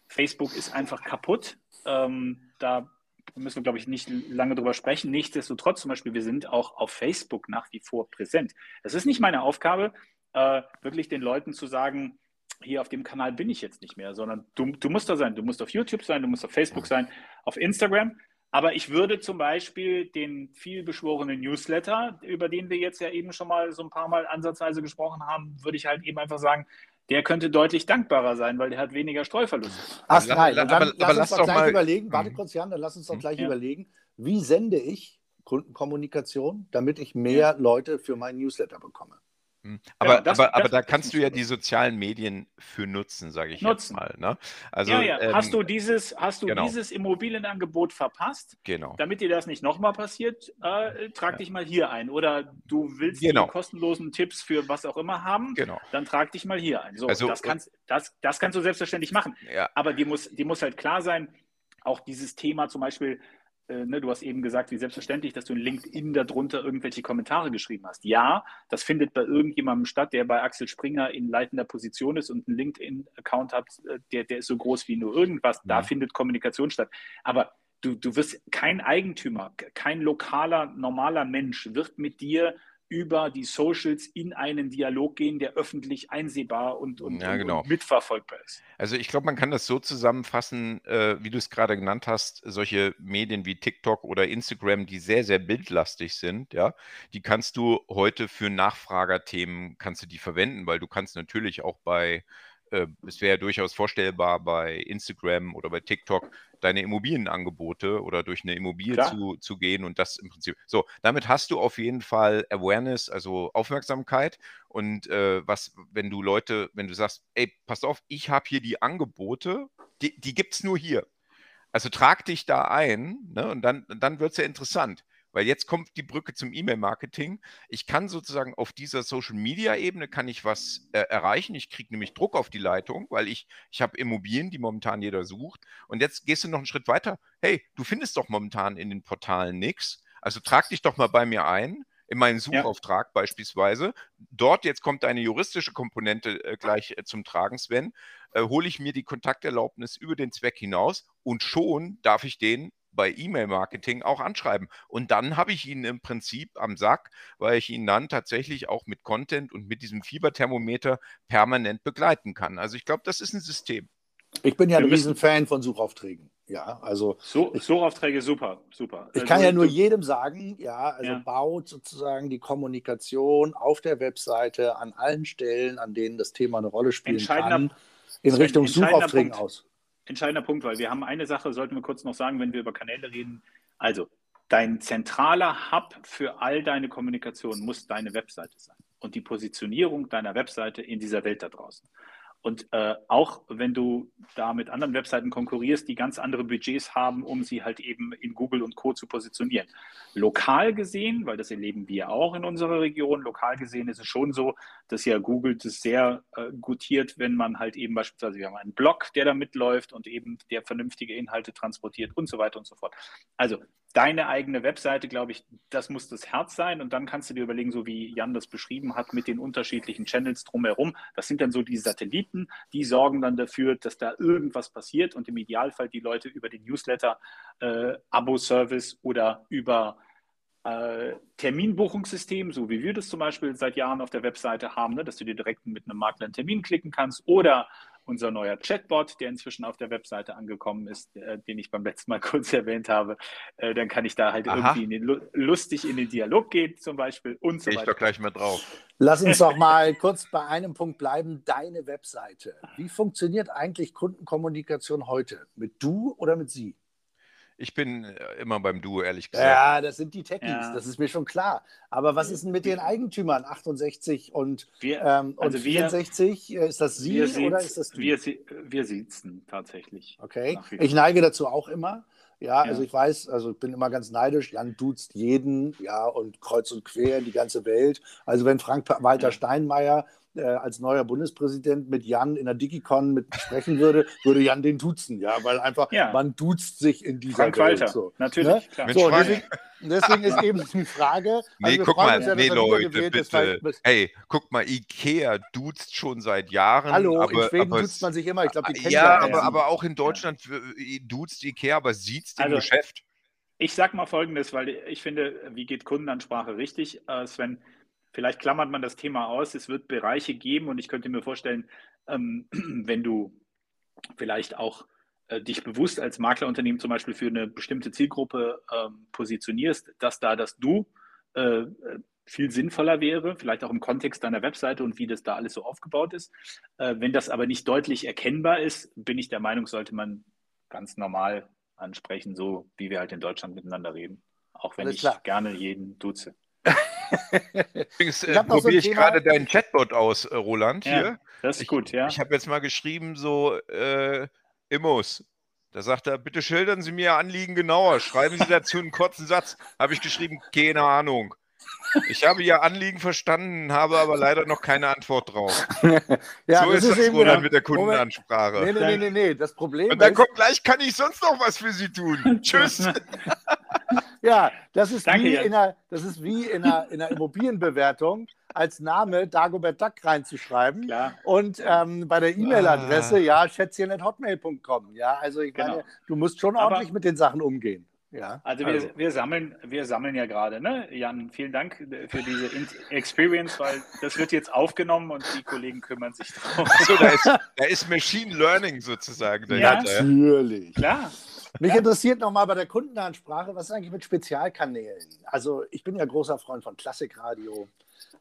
Facebook ist einfach kaputt. Ähm, da müssen wir, glaube ich, nicht lange drüber sprechen. Nichtsdestotrotz, zum Beispiel, wir sind auch auf Facebook nach wie vor präsent. Es ist nicht meine Aufgabe, äh, wirklich den Leuten zu sagen, hier auf dem Kanal bin ich jetzt nicht mehr, sondern du, du musst da sein. Du musst auf YouTube sein, du musst auf Facebook sein, auf Instagram. Aber ich würde zum Beispiel den vielbeschworenen Newsletter, über den wir jetzt ja eben schon mal so ein paar Mal ansatzweise gesprochen haben, würde ich halt eben einfach sagen, der könnte deutlich dankbarer sein, weil der hat weniger Streuverluste. Rein. la- Und dann aber- lass aber uns lass doch gleich mal- überlegen, warte Mhm. kurz, Jan, dann lass uns doch Mhm. gleich Ja. überlegen, wie sende ich Kundenkommunikation, damit ich mehr Leute für meinen Newsletter bekomme? Hm. Aber, Ja, das- aber, aber das- da kannst du ja die sozialen Medien für nutzen, sage ich Nutzen. jetzt mal. Ne? Also, ja, ja. ähm, hast du dieses, hast du genau. dieses Immobilienangebot verpasst? Genau. Damit dir das nicht nochmal passiert, äh, trag dich mal hier ein. Oder du willst Genau. die kostenlosen Tipps für was auch immer haben, Genau. dann trag dich mal hier ein. So, Also- das, kannst, das, das kannst du selbstverständlich machen. Ja, Aber dir muss, dir muss halt klar sein, auch dieses Thema zum Beispiel, äh, ne, du hast eben gesagt, wie selbstverständlich, dass du in LinkedIn darunter irgendwelche Kommentare geschrieben hast. Ja, das findet bei irgendjemandem statt, der bei Axel Springer in leitender Position ist und einen LinkedIn-Account hat, äh, der, der ist so groß wie nur irgendwas. Da Mhm. findet Kommunikation statt. Aber du, du wirst kein Eigentümer, kein lokaler, normaler Mensch wird mit dir über die Socials in einen Dialog gehen, der öffentlich einsehbar und, und, Ja, genau. und mitverfolgbar ist. Also ich glaube, man kann das so zusammenfassen, äh, wie du es gerade genannt hast, solche Medien wie TikTok oder Instagram, die sehr, sehr bildlastig sind, ja, die kannst du heute für Nachfragerthemen, kannst du die verwenden, weil du kannst natürlich auch bei, es wäre ja durchaus vorstellbar, bei Instagram oder bei TikTok deine Immobilienangebote oder durch eine Immobilie Klar. zu, zu gehen und das im Prinzip. So, damit hast du auf jeden Fall Awareness, also Aufmerksamkeit. Und äh, was, wenn du Leute, wenn du sagst, ey, pass auf, ich habe hier die Angebote, die, die gibt es nur hier. Also trag dich da ein, ne, und dann, dann wird es ja interessant. Weil jetzt kommt die Brücke zum E-Mail-Marketing. Ich kann sozusagen auf dieser Social-Media-Ebene kann ich was äh, erreichen. Ich kriege nämlich Druck auf die Leitung, weil ich, ich habe Immobilien, die momentan jeder sucht. Und jetzt gehst du noch einen Schritt weiter. Hey, du findest doch momentan in den Portalen nichts. Also trag dich doch mal bei mir ein in meinen Suchauftrag ja. beispielsweise. Dort, jetzt kommt eine juristische Komponente äh, gleich äh, zum Tragen, Sven, äh, hole ich mir die Kontakterlaubnis über den Zweck hinaus und schon darf ich den bei E-Mail-Marketing auch anschreiben. Und dann habe ich ihn im Prinzip am Sack, weil ich ihn dann tatsächlich auch mit Content und mit diesem Fieberthermometer permanent begleiten kann. Also ich glaube, das ist ein System. Ich bin ja ein Riesenfan von Suchaufträgen. Ja, also. So, Suchaufträge super, super. Ich also, kann ja nur jedem sagen, ja, also ja. baut sozusagen die Kommunikation auf der Webseite an allen Stellen, an denen das Thema eine Rolle spielen kann, in Richtung Suchaufträgen Punkt. aus entscheidender Punkt, weil wir haben eine Sache, sollten wir kurz noch sagen, wenn wir über Kanäle reden. Also, dein zentraler Hub für all deine Kommunikation muss deine Webseite sein und die Positionierung deiner Webseite in dieser Welt da draußen. Und äh, auch wenn du da mit anderen Webseiten konkurrierst, die ganz andere Budgets haben, um sie halt eben in Google und Co. zu positionieren. Lokal gesehen, weil das erleben wir auch in unserer Region, lokal gesehen ist es schon so, dass ja Google das sehr äh, gutiert, wenn man halt eben beispielsweise, wir haben einen Blog, der da mitläuft und eben der vernünftige Inhalte transportiert und so weiter und so fort. Also deine eigene Webseite, glaube ich, das muss das Herz sein. Und dann kannst du dir überlegen, so wie Jan das beschrieben hat, mit den unterschiedlichen Channels drumherum. Das sind dann so die Satelliten, die sorgen dann dafür, dass da irgendwas passiert und im Idealfall die Leute über den Newsletter, äh, Abo-Service oder über äh, Terminbuchungssystem, so wie wir das zum Beispiel seit Jahren auf der Webseite haben, ne, dass du dir direkt mit einem Makler einen Termin klicken kannst oder unser neuer Chatbot, der inzwischen auf der Webseite angekommen ist, äh, den ich beim letzten Mal kurz erwähnt habe. Äh, dann kann ich da halt Aha. irgendwie in den, lustig in den Dialog gehen, zum Beispiel und so Geh weiter. Ich doch gleich mal drauf. Lass uns doch mal kurz bei einem Punkt bleiben: Deine Webseite. Wie funktioniert eigentlich Kundenkommunikation heute? Mit du oder mit sie? Ich bin äh, immer beim Duo, ehrlich gesagt. Ja, das sind die Techies, ja. das ist mir schon klar. Aber was ist denn mit den Eigentümern 68 und, wir, ähm, und also 64? Wir, ist das Sie oder ist das du? Wir, wir sitzen tatsächlich. Okay, ich neige dazu auch immer. Ja, ja, also ich weiß, also ich bin immer ganz neidisch. Jan duzt jeden, ja, und kreuz und quer die ganze Welt. Also wenn Frank-Walter Steinmeier äh, als neuer Bundespräsident mit Jan in der Digicon mit sprechen würde, würde Jan den duzen, ja, weil einfach ja. man duzt sich in dieser Frank Welt. Walter, so, natürlich. Ne? Klar. So, deswegen, deswegen, ist eben die Frage. Nee, also guck mal, ja, nee, Leute, bitte. hey, guck mal, Ikea duzt schon seit Jahren. Hallo, aber, in Schweden aber duzt man sich immer. Ich glaube, die kennen Ja, aber, aber auch in Deutschland ja. Äh, duzt Ikea, aber sieht es im also, Geschäft. Ich sag mal Folgendes, weil ich finde, wie geht Kundenansprache richtig, äh, Sven? Vielleicht klammert man das Thema aus. Es wird Bereiche geben und ich könnte mir vorstellen, ähm, wenn du vielleicht auch äh, dich bewusst als Maklerunternehmen zum Beispiel für eine bestimmte Zielgruppe ähm, positionierst, dass da das Du äh, viel sinnvoller wäre, vielleicht auch im Kontext deiner Webseite und wie das da alles so aufgebaut ist. Äh, wenn das aber nicht deutlich erkennbar ist, bin ich der Meinung, sollte man ganz normal ansprechen, so wie wir halt in Deutschland miteinander reden. Auch wenn ich gerne jeden duze. Übrigens äh, probiere ich gerade deinen Chatbot aus, äh, Roland, ja, hier. Das ist ich, gut, ja. Ich habe jetzt mal geschrieben, so, äh, Immos. Da sagt er, bitte schildern Sie mir Ihr Anliegen genauer. Schreiben Sie dazu einen kurzen Satz. Habe ich geschrieben, keine Ahnung. Ich habe Ihr Anliegen verstanden, habe aber leider noch keine Antwort drauf. ja, so das ist, das wohl dann mit der Kundenansprache. Nee, nee, nee, nee, das Problem Und dann ist, kommt gleich, kann ich sonst noch was für Sie tun. Tschüss. Ja, das ist, Danke, wie in einer, das ist wie in einer, in einer Immobilienbewertung als Name Dagobert Duck reinzuschreiben Klar. und ähm, bei der E-Mail-Adresse ah. ja schätzchen.hotmail.com. Ja, also ich genau. meine, du musst schon ordentlich Aber mit den Sachen umgehen. Ja, also, also. Wir, wir, sammeln, wir sammeln ja gerade, ne? Jan, vielen Dank für diese Experience, weil das wird jetzt aufgenommen und die Kollegen kümmern sich darum. So, da ist, da ist Machine Learning sozusagen dahinter. Ja, natürlich. Klar. Mich interessiert nochmal bei der Kundenansprache, was ist eigentlich mit Spezialkanälen? Also ich bin ja großer Freund von Klassikradio.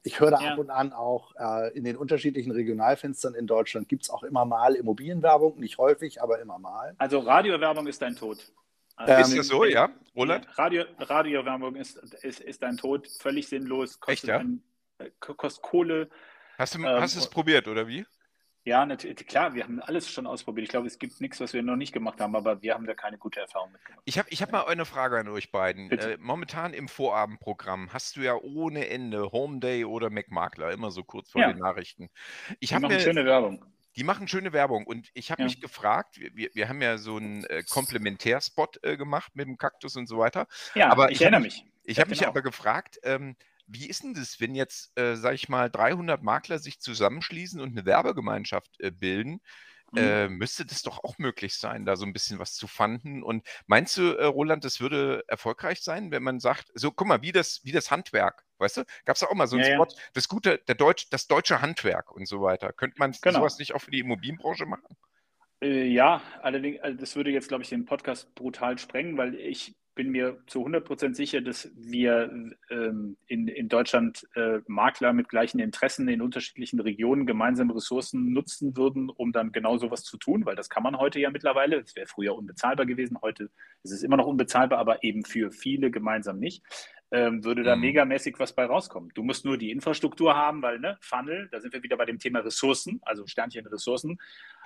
Ich höre da ja. ab und an auch äh, in den unterschiedlichen Regionalfenstern in Deutschland gibt es auch immer mal Immobilienwerbung, nicht häufig, aber immer mal. Also Radiowerbung ist dein Tod. Also ist das so, ja, Roland? Radio, Radiowerbung ist, ist, ist ein Tod, völlig sinnlos, kostet, Echt, ja? ein, äh, kostet Kohle. Hast du ähm, hast es probiert, oder wie? Ja, natürlich, klar, wir haben alles schon ausprobiert. Ich glaube, es gibt nichts, was wir noch nicht gemacht haben, aber wir haben da keine gute Erfahrung mitgemacht. Ich habe ich hab mal eine Frage an euch beiden. Äh, momentan im Vorabendprogramm hast du ja ohne Ende Home Day oder McMakler, immer so kurz vor ja. den Nachrichten. Ich Die machen mir, schöne Werbung. Die machen schöne Werbung und ich habe ja. mich gefragt, wir, wir haben ja so einen äh, Komplementärspot äh, gemacht mit dem Kaktus und so weiter. Ja, aber ich, ich erinnere mich. Ich habe mich genau. aber gefragt, ähm, wie ist denn das, wenn jetzt, äh, sag ich mal, 300 Makler sich zusammenschließen und eine Werbegemeinschaft äh, bilden? Mhm. Äh, müsste das doch auch möglich sein, da so ein bisschen was zu fanden. Und meinst du, äh, Roland, das würde erfolgreich sein, wenn man sagt, so guck mal, wie das, wie das Handwerk, weißt du? Gab es auch mal so einen ja, Spot, ja. das gute, der Deutsch, das deutsche Handwerk und so weiter. Könnte man genau. sowas nicht auch für die Immobilienbranche machen? Äh, ja, allerdings, also das würde jetzt, glaube ich, den Podcast brutal sprengen, weil ich bin mir zu 100 Prozent sicher, dass wir ähm, in, in Deutschland äh, Makler mit gleichen Interessen in unterschiedlichen Regionen gemeinsame Ressourcen nutzen würden, um dann genau sowas zu tun, weil das kann man heute ja mittlerweile. Das wäre früher unbezahlbar gewesen, heute ist es immer noch unbezahlbar, aber eben für viele gemeinsam nicht. Ähm, würde da mhm. megamäßig was bei rauskommen. Du musst nur die Infrastruktur haben, weil, ne, Funnel, da sind wir wieder bei dem Thema Ressourcen, also Sternchen Ressourcen.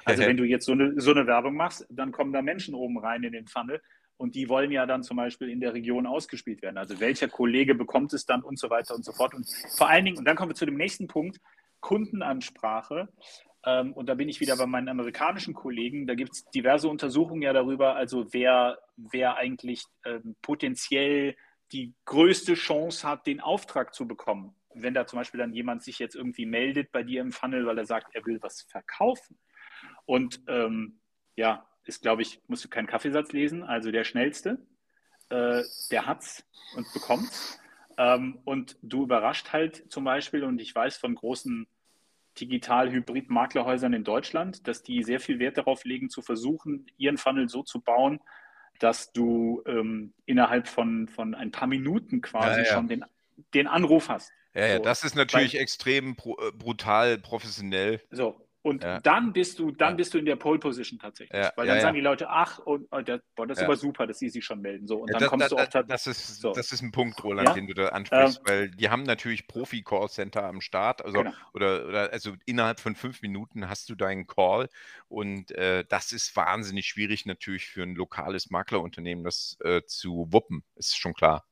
Also wenn du jetzt so eine, so eine Werbung machst, dann kommen da Menschen oben rein in den Funnel und die wollen ja dann zum Beispiel in der Region ausgespielt werden. Also welcher Kollege bekommt es dann und so weiter und so fort. Und vor allen Dingen, und dann kommen wir zu dem nächsten Punkt, Kundenansprache. Ähm, und da bin ich wieder bei meinen amerikanischen Kollegen. Da gibt es diverse Untersuchungen ja darüber, also wer, wer eigentlich ähm, potenziell die größte Chance hat, den Auftrag zu bekommen. Wenn da zum Beispiel dann jemand sich jetzt irgendwie meldet bei dir im Funnel, weil er sagt, er will was verkaufen. Und ähm, ja, ist, glaube ich, musst du keinen Kaffeesatz lesen, also der schnellste, äh, der hat's und bekommt's. Ähm, und du überrascht halt zum Beispiel, und ich weiß von großen Digital-Hybrid-Maklerhäusern in Deutschland, dass die sehr viel Wert darauf legen, zu versuchen, ihren Funnel so zu bauen, dass du ähm, innerhalb von, von ein paar Minuten quasi ja, ja. schon den, den Anruf hast. Ja, ja, so, das ist natürlich weil, extrem äh, brutal professionell. So, und ja. dann bist du, dann ja. bist du in der Pole Position tatsächlich. Ja. Weil dann sagen die Leute, ach, und, und das, boah, das ist aber super, dass sie sich schon melden. So, und dann das, kommst da, du auch das ist, so. das ist ein Punkt, Roland, den du da ansprichst, ähm, weil die haben natürlich Profi-Call-Center am Start. Also, genau. oder, oder also innerhalb von fünf Minuten hast du deinen Call. Und äh, das ist wahnsinnig schwierig natürlich für ein lokales Maklerunternehmen, das äh, zu wuppen, ist schon klar.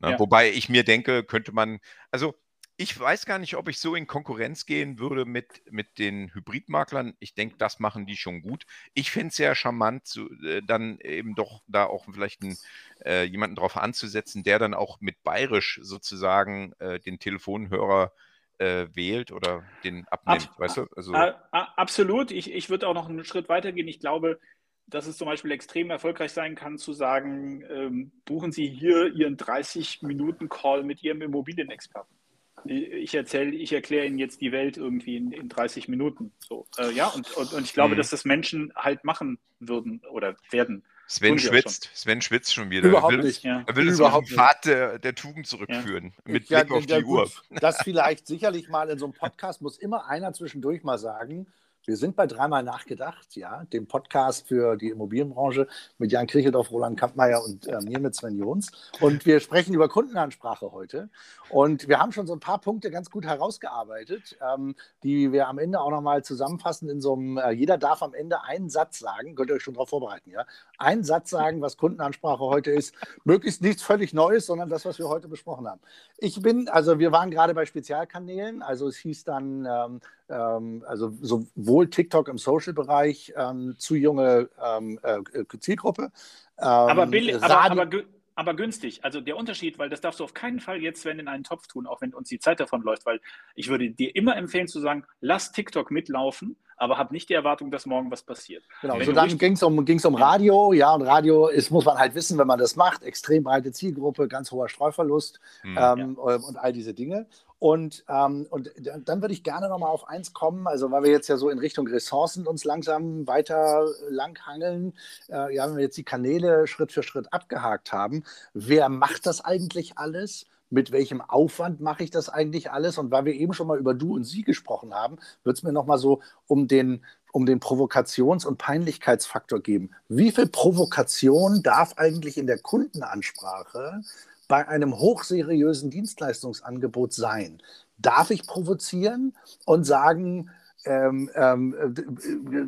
Ne? Wobei ich mir denke, könnte man, also ich weiß gar nicht, ob ich so in Konkurrenz gehen würde mit, mit den Hybridmaklern. Ich denke, das machen die schon gut. Ich finde es sehr charmant, so, äh, dann eben doch da auch vielleicht einen, äh, jemanden drauf anzusetzen, der dann auch mit bayerisch sozusagen äh, den Telefonhörer äh, wählt oder den abnimmt, Ab, weißt du? Also, absolut. Ich, ich würde auch noch einen Schritt weiter gehen. Ich glaube, dass es zum Beispiel extrem erfolgreich sein kann, zu sagen, ähm, buchen Sie hier Ihren 30-Minuten-Call mit Ihrem Immobilienexperten ich erzähle, ich erkläre Ihnen jetzt die Welt irgendwie in, in 30 Minuten. So, äh, ja, und, und, und, ich glaube, mhm. dass das Menschen halt machen würden oder werden. Sven schwitzt, Sven schwitzt schon wieder. Überhaupt er will, nicht. Er will auf den Pfad der, der Tugend zurückführen, ja. mit Blick ja, auf die Uhr. Das vielleicht sicherlich mal in so einem Podcast muss immer einer zwischendurch mal sagen, wir sind bei dreimal nachgedacht, ja, dem Podcast für die Immobilienbranche mit Jan Kricheldorf, Roland Kampmeier und äh, mir mit Sven Jons. Und wir sprechen über Kundenansprache heute. Und wir haben schon so ein paar Punkte ganz gut herausgearbeitet, ähm, die wir am Ende auch nochmal zusammenfassen in so einem, äh, jeder darf am Ende einen Satz sagen, könnt ihr euch schon darauf vorbereiten, ja? Einen Satz sagen, was Kundenansprache heute ist. Möglichst nichts völlig Neues, sondern das, was wir heute besprochen haben. Ich bin, also wir waren gerade bei Spezialkanälen, also es hieß dann, ähm, ähm, also sowohl TikTok im Social-Bereich, ähm, zu junge ähm, äh, Zielgruppe. aber, billig, aber, aber, aber günstig. Also der Unterschied, weil das darfst du auf keinen Fall jetzt, wenn in einen Topf tun, auch wenn uns die Zeit davon läuft, weil ich würde dir immer empfehlen zu sagen, lass TikTok mitlaufen, aber hab nicht die Erwartung, dass morgen was passiert. Genau, wenn so dann ging es um, ging's um Radio, ja, und Radio ist, muss man halt wissen, wenn man das macht, extrem breite Zielgruppe, ganz hoher Streuverlust mhm, ähm, ja. und all diese Dinge. Und, ähm, und dann würde ich gerne nochmal auf eins kommen, also weil wir jetzt ja so in Richtung Ressourcen uns langsam weiter langhangeln, äh, ja, wenn wir jetzt die Kanäle Schritt für Schritt abgehakt haben, wer macht das eigentlich alles? Mit welchem Aufwand mache ich das eigentlich alles? Und weil wir eben schon mal über Du und Sie gesprochen haben, wird es mir nochmal so um den, um den Provokations- und Peinlichkeitsfaktor geben. Wie viel Provokation darf eigentlich in der Kundenansprache bei einem hochseriösen Dienstleistungsangebot sein? Darf ich provozieren und sagen, ähm, ähm,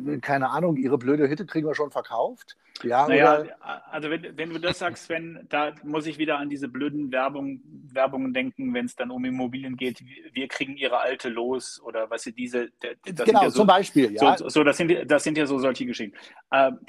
äh, keine Ahnung, ihre blöde Hütte kriegen wir schon verkauft. Ja, naja, oder? also wenn, wenn, du das sagst, Sven, da muss ich wieder an diese blöden Werbung, Werbungen denken, wenn es dann um Immobilien geht, wir kriegen ihre alte los oder was sie diese. genau, ja so, zum Beispiel, ja. So, so, das, sind, das sind ja so solche Geschichten. Ähm,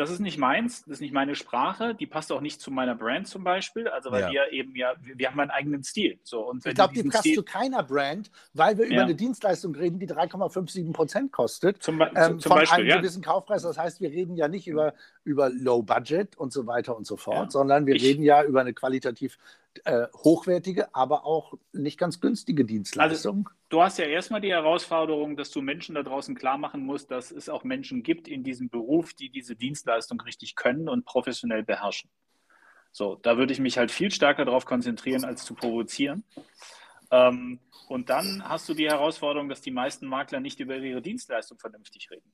das ist nicht meins, das ist nicht meine Sprache, die passt auch nicht zu meiner Brand zum Beispiel, also weil ja. wir eben ja, wir haben einen eigenen Stil. So, und ich glaube, die passt Stil zu keiner Brand, weil wir ja. über eine Dienstleistung reden, die 3,57 Prozent kostet zum, ähm, zum von Beispiel, einem ja. gewissen Kaufpreis. Das heißt, wir reden ja nicht über, über Low Budget und so weiter und so fort, sondern wir ich, reden ja über eine qualitativ äh, hochwertige, aber auch nicht ganz günstige Dienstleistung. Also, du hast ja erstmal die Herausforderung, dass du Menschen da draußen klar machen musst, dass es auch Menschen gibt in diesem Beruf, die diese Dienstleistung richtig können und professionell beherrschen. So, da würde ich mich halt viel stärker darauf konzentrieren, als zu provozieren. Ähm, und dann hast du die Herausforderung, dass die meisten Makler nicht über ihre Dienstleistung vernünftig reden.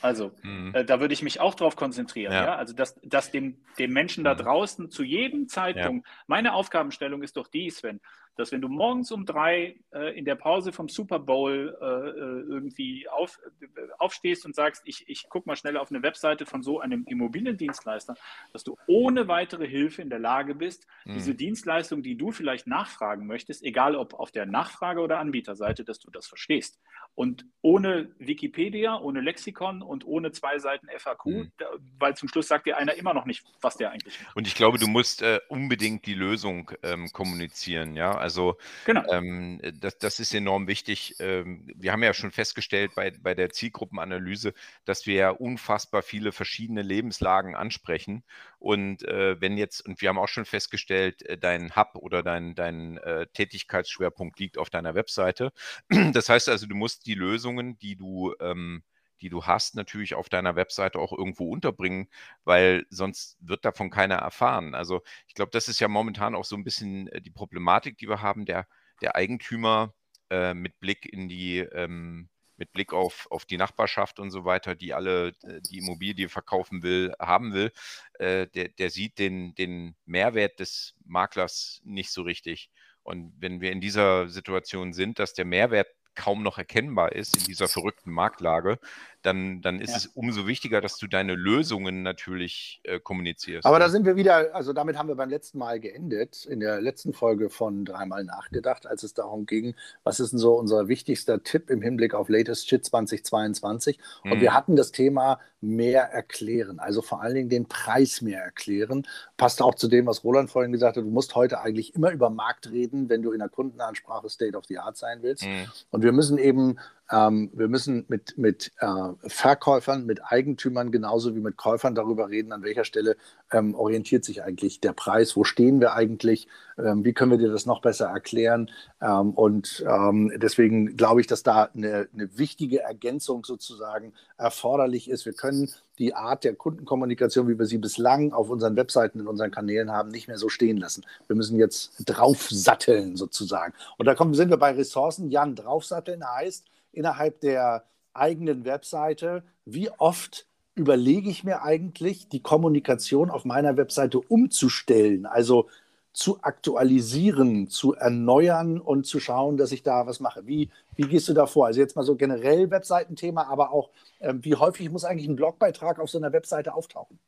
Also, mhm. äh, da würde ich mich auch darauf konzentrieren. Ja. ja? Also, dass, dass dem, dem Menschen da mhm. draußen zu jedem Zeitpunkt, ja. meine Aufgabenstellung ist doch die, Sven, dass wenn du morgens um drei äh, in der Pause vom Super Bowl äh, äh irgendwie auf, äh, aufstehst und sagst, ich, ich gucke mal schnell auf eine Webseite von so einem Immobiliendienstleister, dass du ohne weitere Hilfe in der Lage bist, mhm. diese Dienstleistung, die du vielleicht nachfragen möchtest, egal ob auf der Nachfrage- oder Anbieterseite, dass du das verstehst. Und ohne Wikipedia, ohne Lexikon und ohne zwei Seiten FAQ, mhm. da, weil zum Schluss sagt dir einer immer noch nicht, was der eigentlich macht. Und ich glaube, du musst äh, unbedingt die Lösung ähm, kommunizieren. Ja, also genau. ähm, das, das ist enorm wichtig. Ähm, wir haben ja schon festgestellt bei, bei der Zielgruppenanalyse, dass wir ja unfassbar viele verschiedene Lebenslagen ansprechen. Und äh, wenn jetzt, und wir haben auch schon festgestellt, äh, dein Hub oder dein, dein äh, Tätigkeitsschwerpunkt liegt auf deiner Webseite. Das heißt also, du musst die Lösungen, die du, ähm, die du hast, natürlich auf deiner Webseite auch irgendwo unterbringen, weil sonst wird davon keiner erfahren. Also ich glaube, das ist ja momentan auch so ein bisschen äh, die Problematik, die wir haben, der, der Eigentümer äh, mit Blick in die ähm, mit Blick auf, auf die Nachbarschaft und so weiter, die alle äh, die Immobilie verkaufen will, haben will, äh, der, der sieht den, den Mehrwert des Maklers nicht so richtig. Und wenn wir in dieser Situation sind, dass der Mehrwert kaum noch erkennbar ist in dieser verrückten Marktlage, dann, dann ist ja. es umso wichtiger, dass du deine Lösungen natürlich äh, kommunizierst. Aber da sind wir wieder, also damit haben wir beim letzten Mal geendet, in der letzten Folge von Dreimal nachgedacht, als es darum ging, was ist denn so unser wichtigster Tipp im Hinblick auf Latest Shit 2022? Und mhm. wir hatten das Thema mehr erklären, also vor allen Dingen den Preis mehr erklären. Passt auch zu dem, was Roland vorhin gesagt hat, du musst heute eigentlich immer über Markt reden, wenn du in der Kundenansprache State of the Art sein willst. Mhm. Und wir müssen eben ähm, wir müssen mit, mit äh, Verkäufern, mit Eigentümern genauso wie mit Käufern darüber reden, an welcher Stelle ähm, orientiert sich eigentlich der Preis, wo stehen wir eigentlich, ähm, wie können wir dir das noch besser erklären. Ähm, und ähm, deswegen glaube ich, dass da eine, eine wichtige Ergänzung sozusagen erforderlich ist. Wir können die Art der Kundenkommunikation, wie wir sie bislang auf unseren Webseiten, in unseren Kanälen haben, nicht mehr so stehen lassen. Wir müssen jetzt draufsatteln sozusagen. Und da kommen, sind wir bei Ressourcen. Jan, draufsatteln heißt, innerhalb der eigenen Webseite, wie oft überlege ich mir eigentlich, die Kommunikation auf meiner Webseite umzustellen, also zu aktualisieren, zu erneuern und zu schauen, dass ich da was mache. Wie, wie gehst du da vor? Also jetzt mal so generell Webseitenthema, aber auch, äh, wie häufig muss eigentlich ein Blogbeitrag auf so einer Webseite auftauchen?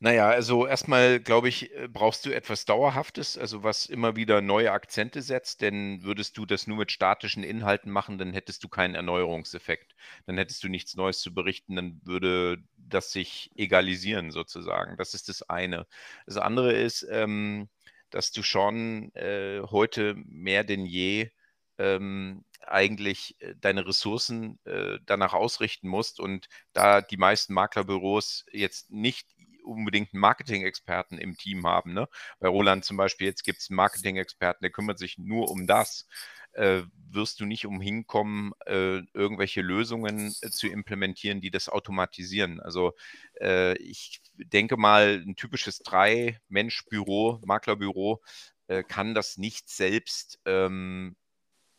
Naja, also erstmal glaube ich, äh, brauchst du etwas Dauerhaftes, also was immer wieder neue Akzente setzt, denn würdest du das nur mit statischen Inhalten machen, dann hättest du keinen Erneuerungseffekt. Dann hättest du nichts Neues zu berichten, dann würde das sich egalisieren sozusagen. Das ist das eine. Das andere ist, ähm, dass du schon äh, heute mehr denn je ähm, eigentlich äh, deine Ressourcen äh, danach ausrichten musst und da die meisten Maklerbüros jetzt nicht unbedingt einen Marketing-Experten im Team haben. Ne? Bei Roland zum Beispiel, jetzt gibt es einen Marketing-Experten, der kümmert sich nur um das. Äh, wirst du nicht umhin kommen, äh, irgendwelche Lösungen äh, zu implementieren, die das automatisieren. Also äh, ich denke mal, ein typisches Drei-Mensch-Büro, Maklerbüro, äh, kann das nicht selbst, ähm,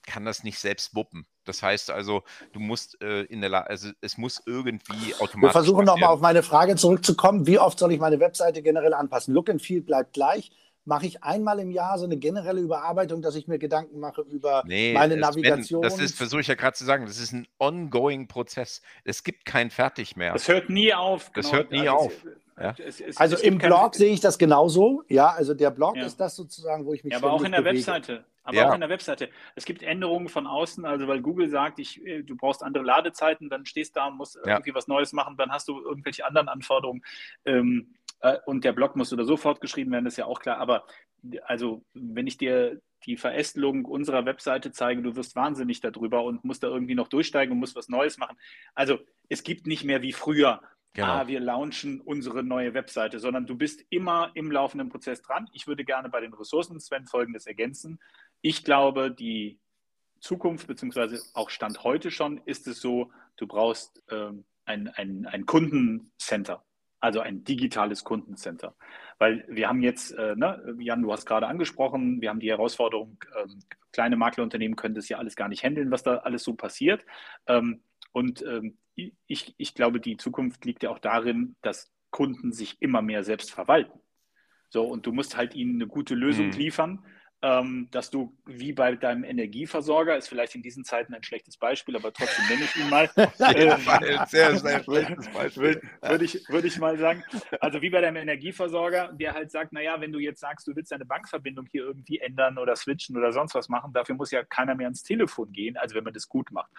kann das nicht selbst wuppen. Das heißt also, du musst äh, in der Lage, also es muss irgendwie automatisch. Wir versuchen nochmal auf meine Frage zurückzukommen. Wie oft soll ich meine Webseite generell anpassen? Look and Feel bleibt gleich. mache ich einmal im Jahr so eine generelle Überarbeitung, dass ich mir Gedanken mache über Nee, meine es- Navigation. Wenn, das ist, versuche ich ja gerade zu sagen, das ist ein ongoing Prozess. Es gibt kein Fertig mehr. Das hört nie auf. Das hört nie Also auf, ja. es- es- also es im Blog sehe ich das genauso. Ja, also der Blog Ja. ist das sozusagen, wo ich mich Ja, aber auch in der bewege. Webseite. Aber Ja. auch in der Webseite. Es gibt Änderungen von außen, also weil Google sagt, ich, äh, du brauchst andere Ladezeiten, dann stehst du da und musst Ja. irgendwie was Neues machen, dann hast du irgendwelche anderen Anforderungen. Ähm, äh, und der Blog muss oder sofort geschrieben werden, ist ja auch klar. Aber also, wenn ich dir die Verästelung unserer Webseite zeige, du wirst wahnsinnig darüber und musst da irgendwie noch durchsteigen und musst was Neues machen. Also, es gibt nicht mehr wie früher. Genau. Ah, wir launchen unsere neue Webseite, sondern du bist immer im laufenden Prozess dran. Ich würde gerne bei den Ressourcen, Sven, Folgendes ergänzen. Ich glaube, die Zukunft, beziehungsweise auch Stand heute schon, ist es so, du brauchst ähm, ein, ein, ein Kundencenter, also ein digitales Kundencenter. Weil wir haben jetzt, äh, ne, Jan, du hast gerade angesprochen, wir haben die Herausforderung, ähm, kleine Maklerunternehmen können das ja alles gar nicht handeln, was da alles so passiert. Ähm, und ähm, ich, ich glaube, die Zukunft liegt ja auch darin, dass Kunden sich immer mehr selbst verwalten. So, und du musst halt ihnen eine gute Lösung Mhm. liefern, dass du wie bei deinem Energieversorger, ist vielleicht in diesen Zeiten ein schlechtes Beispiel, aber trotzdem nenne ich ihn mal. Ein sehr, sehr schlechtes Beispiel. Würde würd ich, würd ich mal sagen. Also wie bei deinem Energieversorger, der halt sagt, naja, wenn du jetzt sagst, du willst deine Bankverbindung hier irgendwie ändern oder switchen oder sonst was machen, dafür muss ja keiner mehr ans Telefon gehen, also wenn man das gut macht.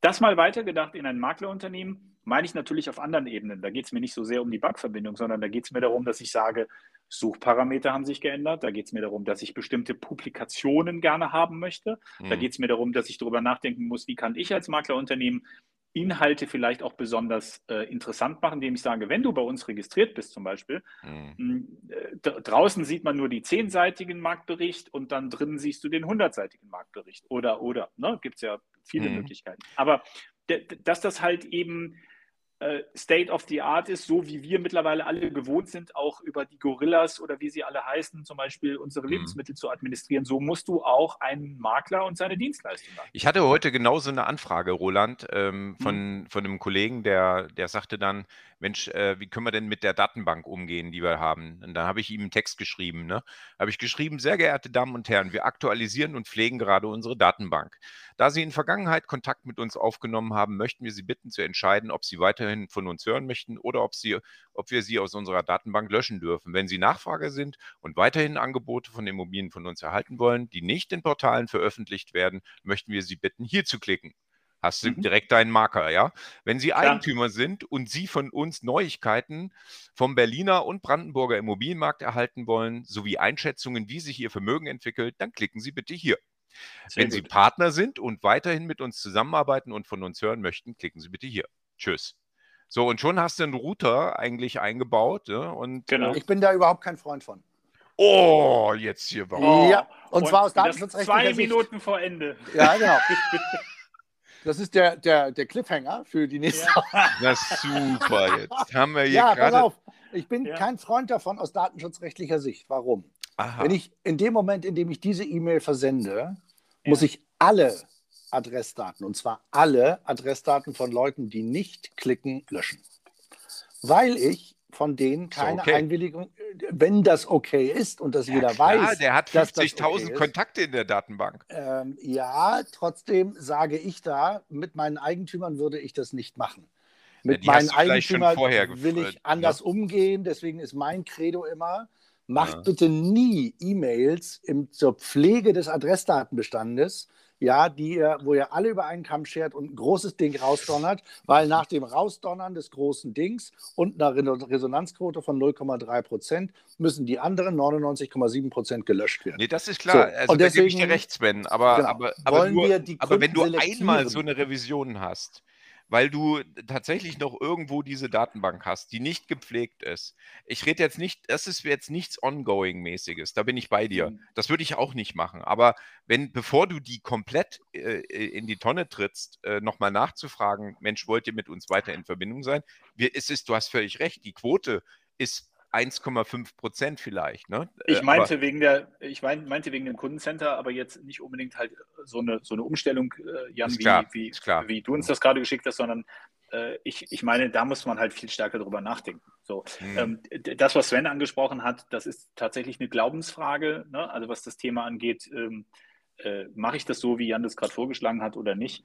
Das mal weitergedacht in ein Maklerunternehmen, meine ich natürlich auf anderen Ebenen. Da geht es mir nicht so sehr um die Bankverbindung, sondern da geht es mir darum, dass ich sage, Suchparameter haben sich geändert. Da geht es mir darum, dass ich bestimmte Publikationen gerne haben möchte. Da Mhm. geht es mir darum, dass ich darüber nachdenken muss, wie kann ich als Maklerunternehmen Inhalte vielleicht auch besonders äh, interessant machen, indem ich sage, wenn du bei uns registriert bist zum Beispiel, Mhm. mh, äh, draußen sieht man nur die zehnseitigen Marktbericht und dann drinnen siehst du den hundertseitigen Marktbericht. Oder, oder, ne? gibt es ja viele Mhm. Möglichkeiten. Aber dass das halt eben State of the Art ist, so wie wir mittlerweile alle gewohnt sind, auch über die Gorillas oder wie sie alle heißen, zum Beispiel unsere Mhm. Lebensmittel zu administrieren. So musst du auch einen Makler und seine Dienstleistung machen. Ich hatte heute genauso eine Anfrage, Roland, ähm, von, von einem Kollegen, der, der sagte dann, Mensch, äh, wie können wir denn mit der Datenbank umgehen, die wir haben? Und dann habe ich ihm einen Text geschrieben. Ne? Habe ich geschrieben, sehr geehrte Damen und Herren, wir aktualisieren und pflegen gerade unsere Datenbank. Da Sie in Vergangenheit Kontakt mit uns aufgenommen haben, möchten wir Sie bitten zu entscheiden, ob Sie weiterhin von uns hören möchten oder ob, Sie, ob wir Sie aus unserer Datenbank löschen dürfen. Wenn Sie Nachfrage sind und weiterhin Angebote von Immobilien von uns erhalten wollen, die nicht in Portalen veröffentlicht werden, möchten wir Sie bitten, hier zu klicken. Hast du Mhm. direkt deinen Marker, ja? Wenn Sie. Eigentümer sind und Sie von uns Neuigkeiten vom Berliner und Brandenburger Immobilienmarkt erhalten wollen, sowie Einschätzungen, wie sich Ihr Vermögen entwickelt, dann klicken Sie bitte hier. Sehr Wenn Sie gut. Partner sind und weiterhin mit uns zusammenarbeiten und von uns hören möchten, klicken Sie bitte hier. Tschüss. So, und schon hast du einen Router eigentlich eingebaut. Ja? Und, Genau. äh, Ich bin da überhaupt kein Freund von. oh, jetzt hier warum? Ja, und zwar aus das datenschutzrechtlicher Zwei Sicht. Minuten vor Ende. Ja, genau. Das ist der, der, der Cliffhanger für die nächste Ja. Na super, jetzt haben wir hier Ja, pass gerade. auf. Ich bin Ja. kein Freund davon aus datenschutzrechtlicher Sicht. Warum? Aha. Wenn ich in dem Moment, in dem ich diese E-Mail versende, muss ich alle Adressdaten, und zwar alle Adressdaten von Leuten, die nicht klicken, löschen. Weil ich von denen So, keine okay. Einwilligung, wenn das okay ist und das Ja, jeder klar, weiß, der hat dass das 50.000 okay. Kontakte in der Datenbank. Ähm, ja, trotzdem sage ich da, mit meinen Eigentümern würde ich das nicht machen. Mit hast meinen Eigentümern will ich anders ne? umgehen. Deswegen ist mein Credo immer, macht Ja. bitte nie E-Mails zur Pflege des Adressdatenbestandes, ja, die ihr, wo ihr alle über einen Kamm schert und ein großes Ding rausdonnert, weil nach dem Rausdonnern des großen Dings und einer Re- Resonanzquote von 0,3 Prozent müssen die anderen 99,7 Prozent gelöscht werden. Nee, das ist klar. So, also und da gebe ich dir deswegen- recht, Sven. Aber, Genau. aber, aber, Wollen nur, wir die aber wenn du einmal so eine Revision hast, weil du tatsächlich noch irgendwo diese Datenbank hast, die nicht gepflegt ist. Ich rede jetzt nicht, das ist jetzt nichts Ongoing-mäßiges, da bin ich bei dir. Mhm. Das würde ich auch nicht machen. Aber wenn, bevor du die komplett äh, in die Tonne trittst, äh, nochmal nachzufragen, Mensch, wollt ihr mit uns weiter in Verbindung sein? Wir, es ist, du hast völlig recht, die Quote ist 1,5 Prozent vielleicht. Ne? Äh, Ich aber- meinte wegen der, ich mein, meinte wegen dem Kundencenter, aber jetzt nicht unbedingt halt so eine, so eine Umstellung, äh, Jan, wie, klar, wie, wie du uns das gerade geschickt hast, sondern äh, ich, ich meine, da muss man halt viel stärker drüber nachdenken. So, mhm. ähm, das, was Sven angesprochen hat, das ist tatsächlich eine Glaubensfrage. Ne? Also was das Thema angeht, ähm, äh, mache ich das so, wie Jan das gerade vorgeschlagen hat oder nicht?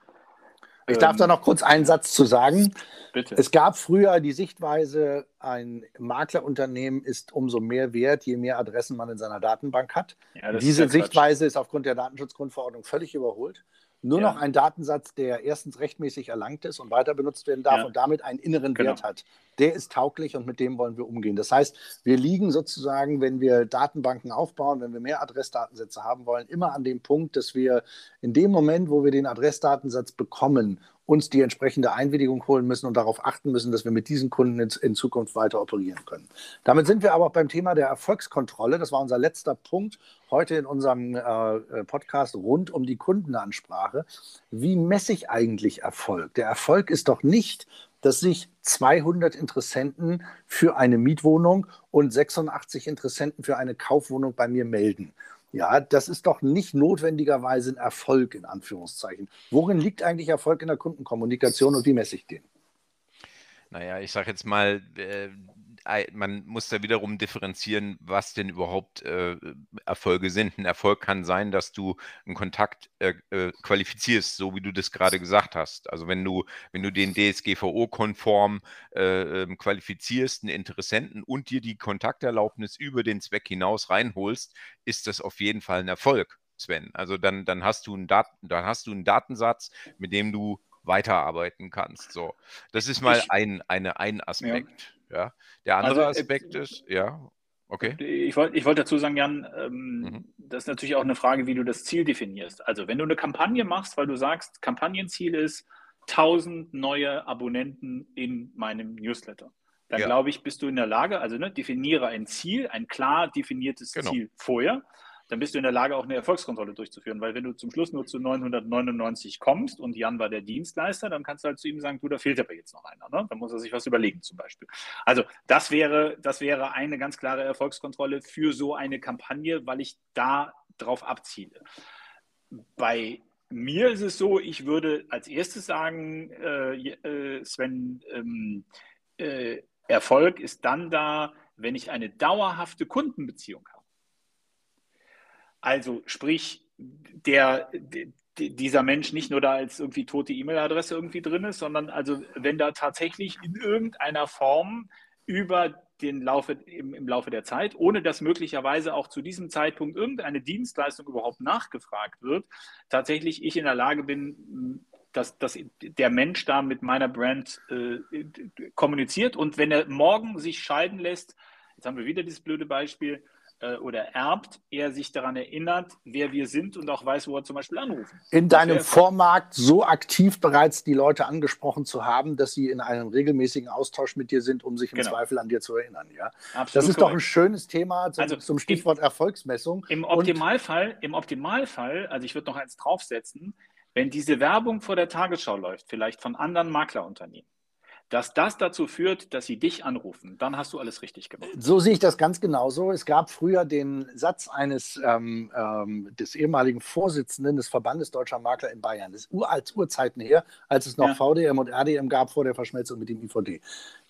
Ich darf da ähm, noch kurz einen Satz zu sagen. Bitte. Es gab früher die Sichtweise, ein Maklerunternehmen ist umso mehr wert, je mehr Adressen man in seiner Datenbank hat. Ja, Diese ist Sichtweise ist aufgrund der Datenschutzgrundverordnung völlig überholt nur ja. noch ein Datensatz, der erstens rechtmäßig erlangt ist und weiter benutzt werden darf ja. und damit einen inneren genau. Wert hat. Der ist tauglich und mit dem wollen wir umgehen. Das heißt, wir liegen sozusagen, wenn wir Datenbanken aufbauen, wenn wir mehr Adressdatensätze haben wollen, immer an dem Punkt, dass wir in dem Moment, wo wir den Adressdatensatz bekommen uns die entsprechende Einwilligung holen müssen und darauf achten müssen, dass wir mit diesen Kunden in, Zukunft weiter operieren können. Damit sind wir aber auch beim Thema der Erfolgskontrolle. Das war unser letzter Punkt heute in unserem äh, Podcast rund um die Kundenansprache. Wie messe ich eigentlich Erfolg? Der Erfolg ist doch nicht, dass sich 200 Interessenten für eine Mietwohnung und 86 Interessenten für eine Kaufwohnung bei mir melden. Ja, das ist doch nicht notwendigerweise ein Erfolg in Anführungszeichen. Worin liegt eigentlich Erfolg in der Kundenkommunikation und wie messe ich den? Naja, ich sage jetzt mal, äh, man muss da wiederum differenzieren, was denn überhaupt äh, Erfolge sind. Ein Erfolg kann sein, dass du einen Kontakt äh, äh, qualifizierst, so wie du das gerade gesagt hast. Also wenn du, wenn du den DSGVO-konform äh, ähm, qualifizierst, einen Interessenten und dir die Kontakterlaubnis über den Zweck hinaus reinholst, ist das auf jeden Fall ein Erfolg. Sven. Also dann, dann, hast du einen Dat dann hast du einen Datensatz, mit dem du weiterarbeiten kannst. So, das ist mal ich, ein, eine, ein Aspekt. Ja. Ja. Der andere also, äh, Aspekt äh, ist, ja, okay. Ich wollte ich wollt dazu sagen, Jan, ähm, mhm. das ist natürlich auch eine Frage, wie du das Ziel definierst. Also wenn du eine Kampagne machst, weil du sagst, Kampagnenziel ist 1000 neue Abonnenten in meinem Newsletter, dann ja. glaube ich, bist du in der Lage, also ne, definiere ein Ziel, ein klar definiertes genau. Ziel vorher dann bist du in der Lage, auch eine Erfolgskontrolle durchzuführen. Weil wenn du zum Schluss nur zu 999 kommst und Jan war der Dienstleister, dann kannst du halt zu ihm sagen, du, da fehlt aber jetzt noch einer. Ne? Dann muss er sich was überlegen zum Beispiel. Also das wäre, das wäre eine ganz klare Erfolgskontrolle für so eine Kampagne, weil ich da drauf abziele. Bei mir ist es so, ich würde als erstes sagen, äh, äh, Sven, ähm, äh, Erfolg ist dann da, wenn ich eine dauerhafte Kundenbeziehung habe. Also sprich, der, dieser Mensch nicht nur da als irgendwie tote E-Mail-Adresse irgendwie drin ist, sondern also wenn da tatsächlich in irgendeiner Form über den Laufe, im, im Laufe der Zeit, ohne dass möglicherweise auch zu diesem Zeitpunkt irgendeine Dienstleistung überhaupt nachgefragt wird, tatsächlich ich in der Lage bin, dass, dass der Mensch da mit meiner Brand äh, kommuniziert. Und wenn er morgen sich scheiden lässt, jetzt haben wir wieder dieses blöde Beispiel, äh, oder erbt, er sich daran erinnert, wer wir sind und auch weiß, wo er zum Beispiel anrufen. In deinem Vormarkt so aktiv bereits die Leute angesprochen zu haben, dass sie in einem regelmäßigen Austausch mit dir sind, um sich im genau. Zweifel an dir zu erinnern. Ja? Absolut das ist korrekt. doch ein schönes Thema zum, also, zum Stichwort im, Erfolgsmessung. Im Optimalfall, Im Optimalfall, also ich würde noch eins draufsetzen, wenn diese Werbung vor der Tagesschau läuft, vielleicht von anderen Maklerunternehmen, dass das dazu führt, dass sie dich anrufen, dann hast du alles richtig gemacht. So sehe ich das ganz genauso. Es gab früher den Satz eines ähm, ähm, des ehemaligen Vorsitzenden des Verbandes Deutscher Makler in Bayern, das ist uralt Urzeiten her, als es noch ja. VDM und RDM gab vor der Verschmelzung mit dem IVD.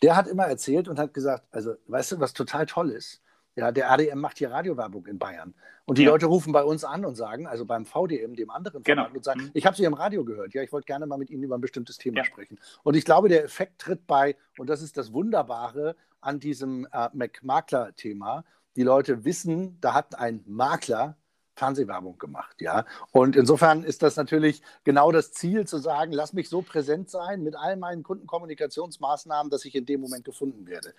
Der hat immer erzählt und hat gesagt, also weißt du, was total toll ist? Ja, der ADM macht hier Radiowerbung in Bayern. Und die ja. Leute rufen bei uns an und sagen, also beim VDM, dem anderen genau. und sagen, mhm. ich habe Sie im Radio gehört, ja, ich wollte gerne mal mit Ihnen über ein bestimmtes Thema ja. sprechen. Und ich glaube, der Effekt tritt bei, und das ist das Wunderbare an diesem äh, Makler-Thema, die Leute wissen, da hat ein Makler Fernsehwerbung gemacht, ja. Und insofern ist das natürlich genau das Ziel, zu sagen, lass mich so präsent sein mit all meinen Kundenkommunikationsmaßnahmen, dass ich in dem Moment gefunden werde.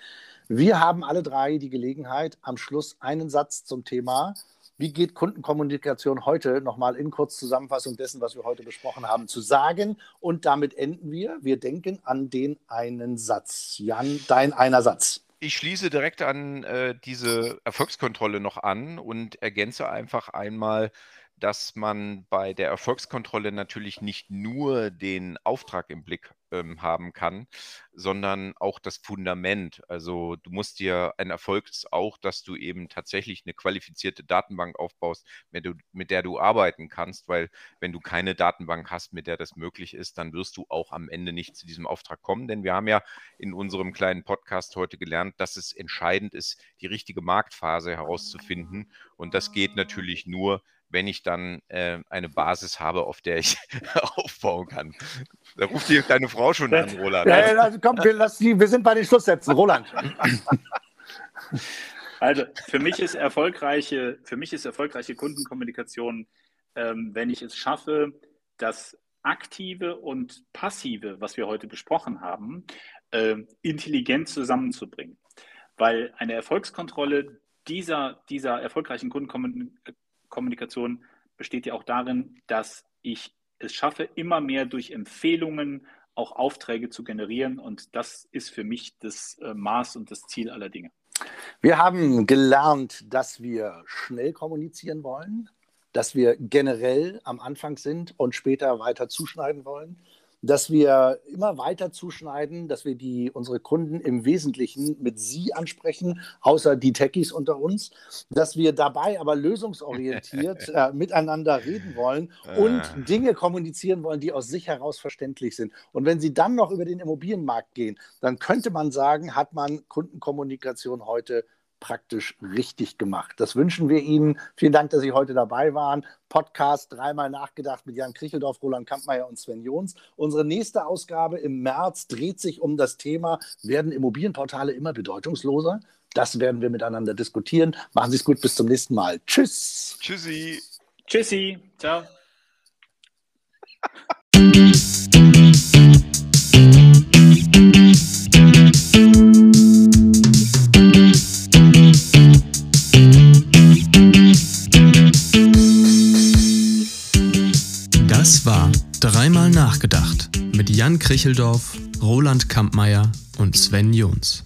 Wir haben alle drei die Gelegenheit, am Schluss einen Satz zum Thema, wie geht Kundenkommunikation heute, nochmal in Kurzzusammenfassung dessen, was wir heute besprochen haben, zu sagen. Und damit enden wir. Wir denken an den einen Satz. Jan, dein einer Satz. Ich schließe direkt an äh, diese Erfolgskontrolle noch an und ergänze einfach einmal, dass man bei der Erfolgskontrolle natürlich nicht nur den Auftrag im Blick ähm, haben kann, sondern auch das Fundament. Also du musst dir, ein Erfolg ist auch, dass du eben tatsächlich eine qualifizierte Datenbank aufbaust, mit, du, mit der du arbeiten kannst, weil wenn du keine Datenbank hast, mit der das möglich ist, dann wirst du auch am Ende nicht zu diesem Auftrag kommen. Denn wir haben ja in unserem kleinen Podcast heute gelernt, dass es entscheidend ist, die richtige Marktphase herauszufinden. Und das geht natürlich nur, wenn ich dann äh, eine Basis habe, auf der ich aufbauen kann. Da ruft die deine Frau schon an, Roland. Ja, ja, also komm, wir, die, wir, sind bei den Schlusssätzen. Roland. Also für mich ist erfolgreiche, für mich ist erfolgreiche Kundenkommunikation, ähm, wenn ich es schaffe, das aktive und passive, was wir heute besprochen haben, äh, intelligent zusammenzubringen. Weil eine Erfolgskontrolle dieser, dieser erfolgreichen Kundenkommunikation besteht ja auch darin, dass ich es schaffe, immer mehr durch Empfehlungen auch Aufträge zu generieren. Und das ist für mich das äh, Maß und das Ziel aller Dinge. Wir haben gelernt, dass wir schnell kommunizieren wollen, dass wir generell am Anfang sind und später weiter zuschneiden wollen dass wir immer weiter zuschneiden, dass wir die, unsere Kunden im Wesentlichen mit Sie ansprechen, außer die Techies unter uns, dass wir dabei aber lösungsorientiert äh, miteinander reden wollen und ah. Dinge kommunizieren wollen, die aus sich heraus verständlich sind. Und wenn Sie dann noch über den Immobilienmarkt gehen, dann könnte man sagen, hat man Kundenkommunikation heute praktisch richtig gemacht. Das wünschen wir Ihnen. Vielen Dank, dass Sie heute dabei waren. Podcast dreimal nachgedacht mit Jan Kricheldorf, Roland Kampmeier und Sven Jons. Unsere nächste Ausgabe im März dreht sich um das Thema, werden Immobilienportale immer bedeutungsloser? Das werden wir miteinander diskutieren. Machen Sie es gut, bis zum nächsten Mal. Tschüss. Tschüssi. Tschüssi. Ciao. Dreimal nachgedacht mit Jan Kricheldorf, Roland Kampmeier und Sven Jons.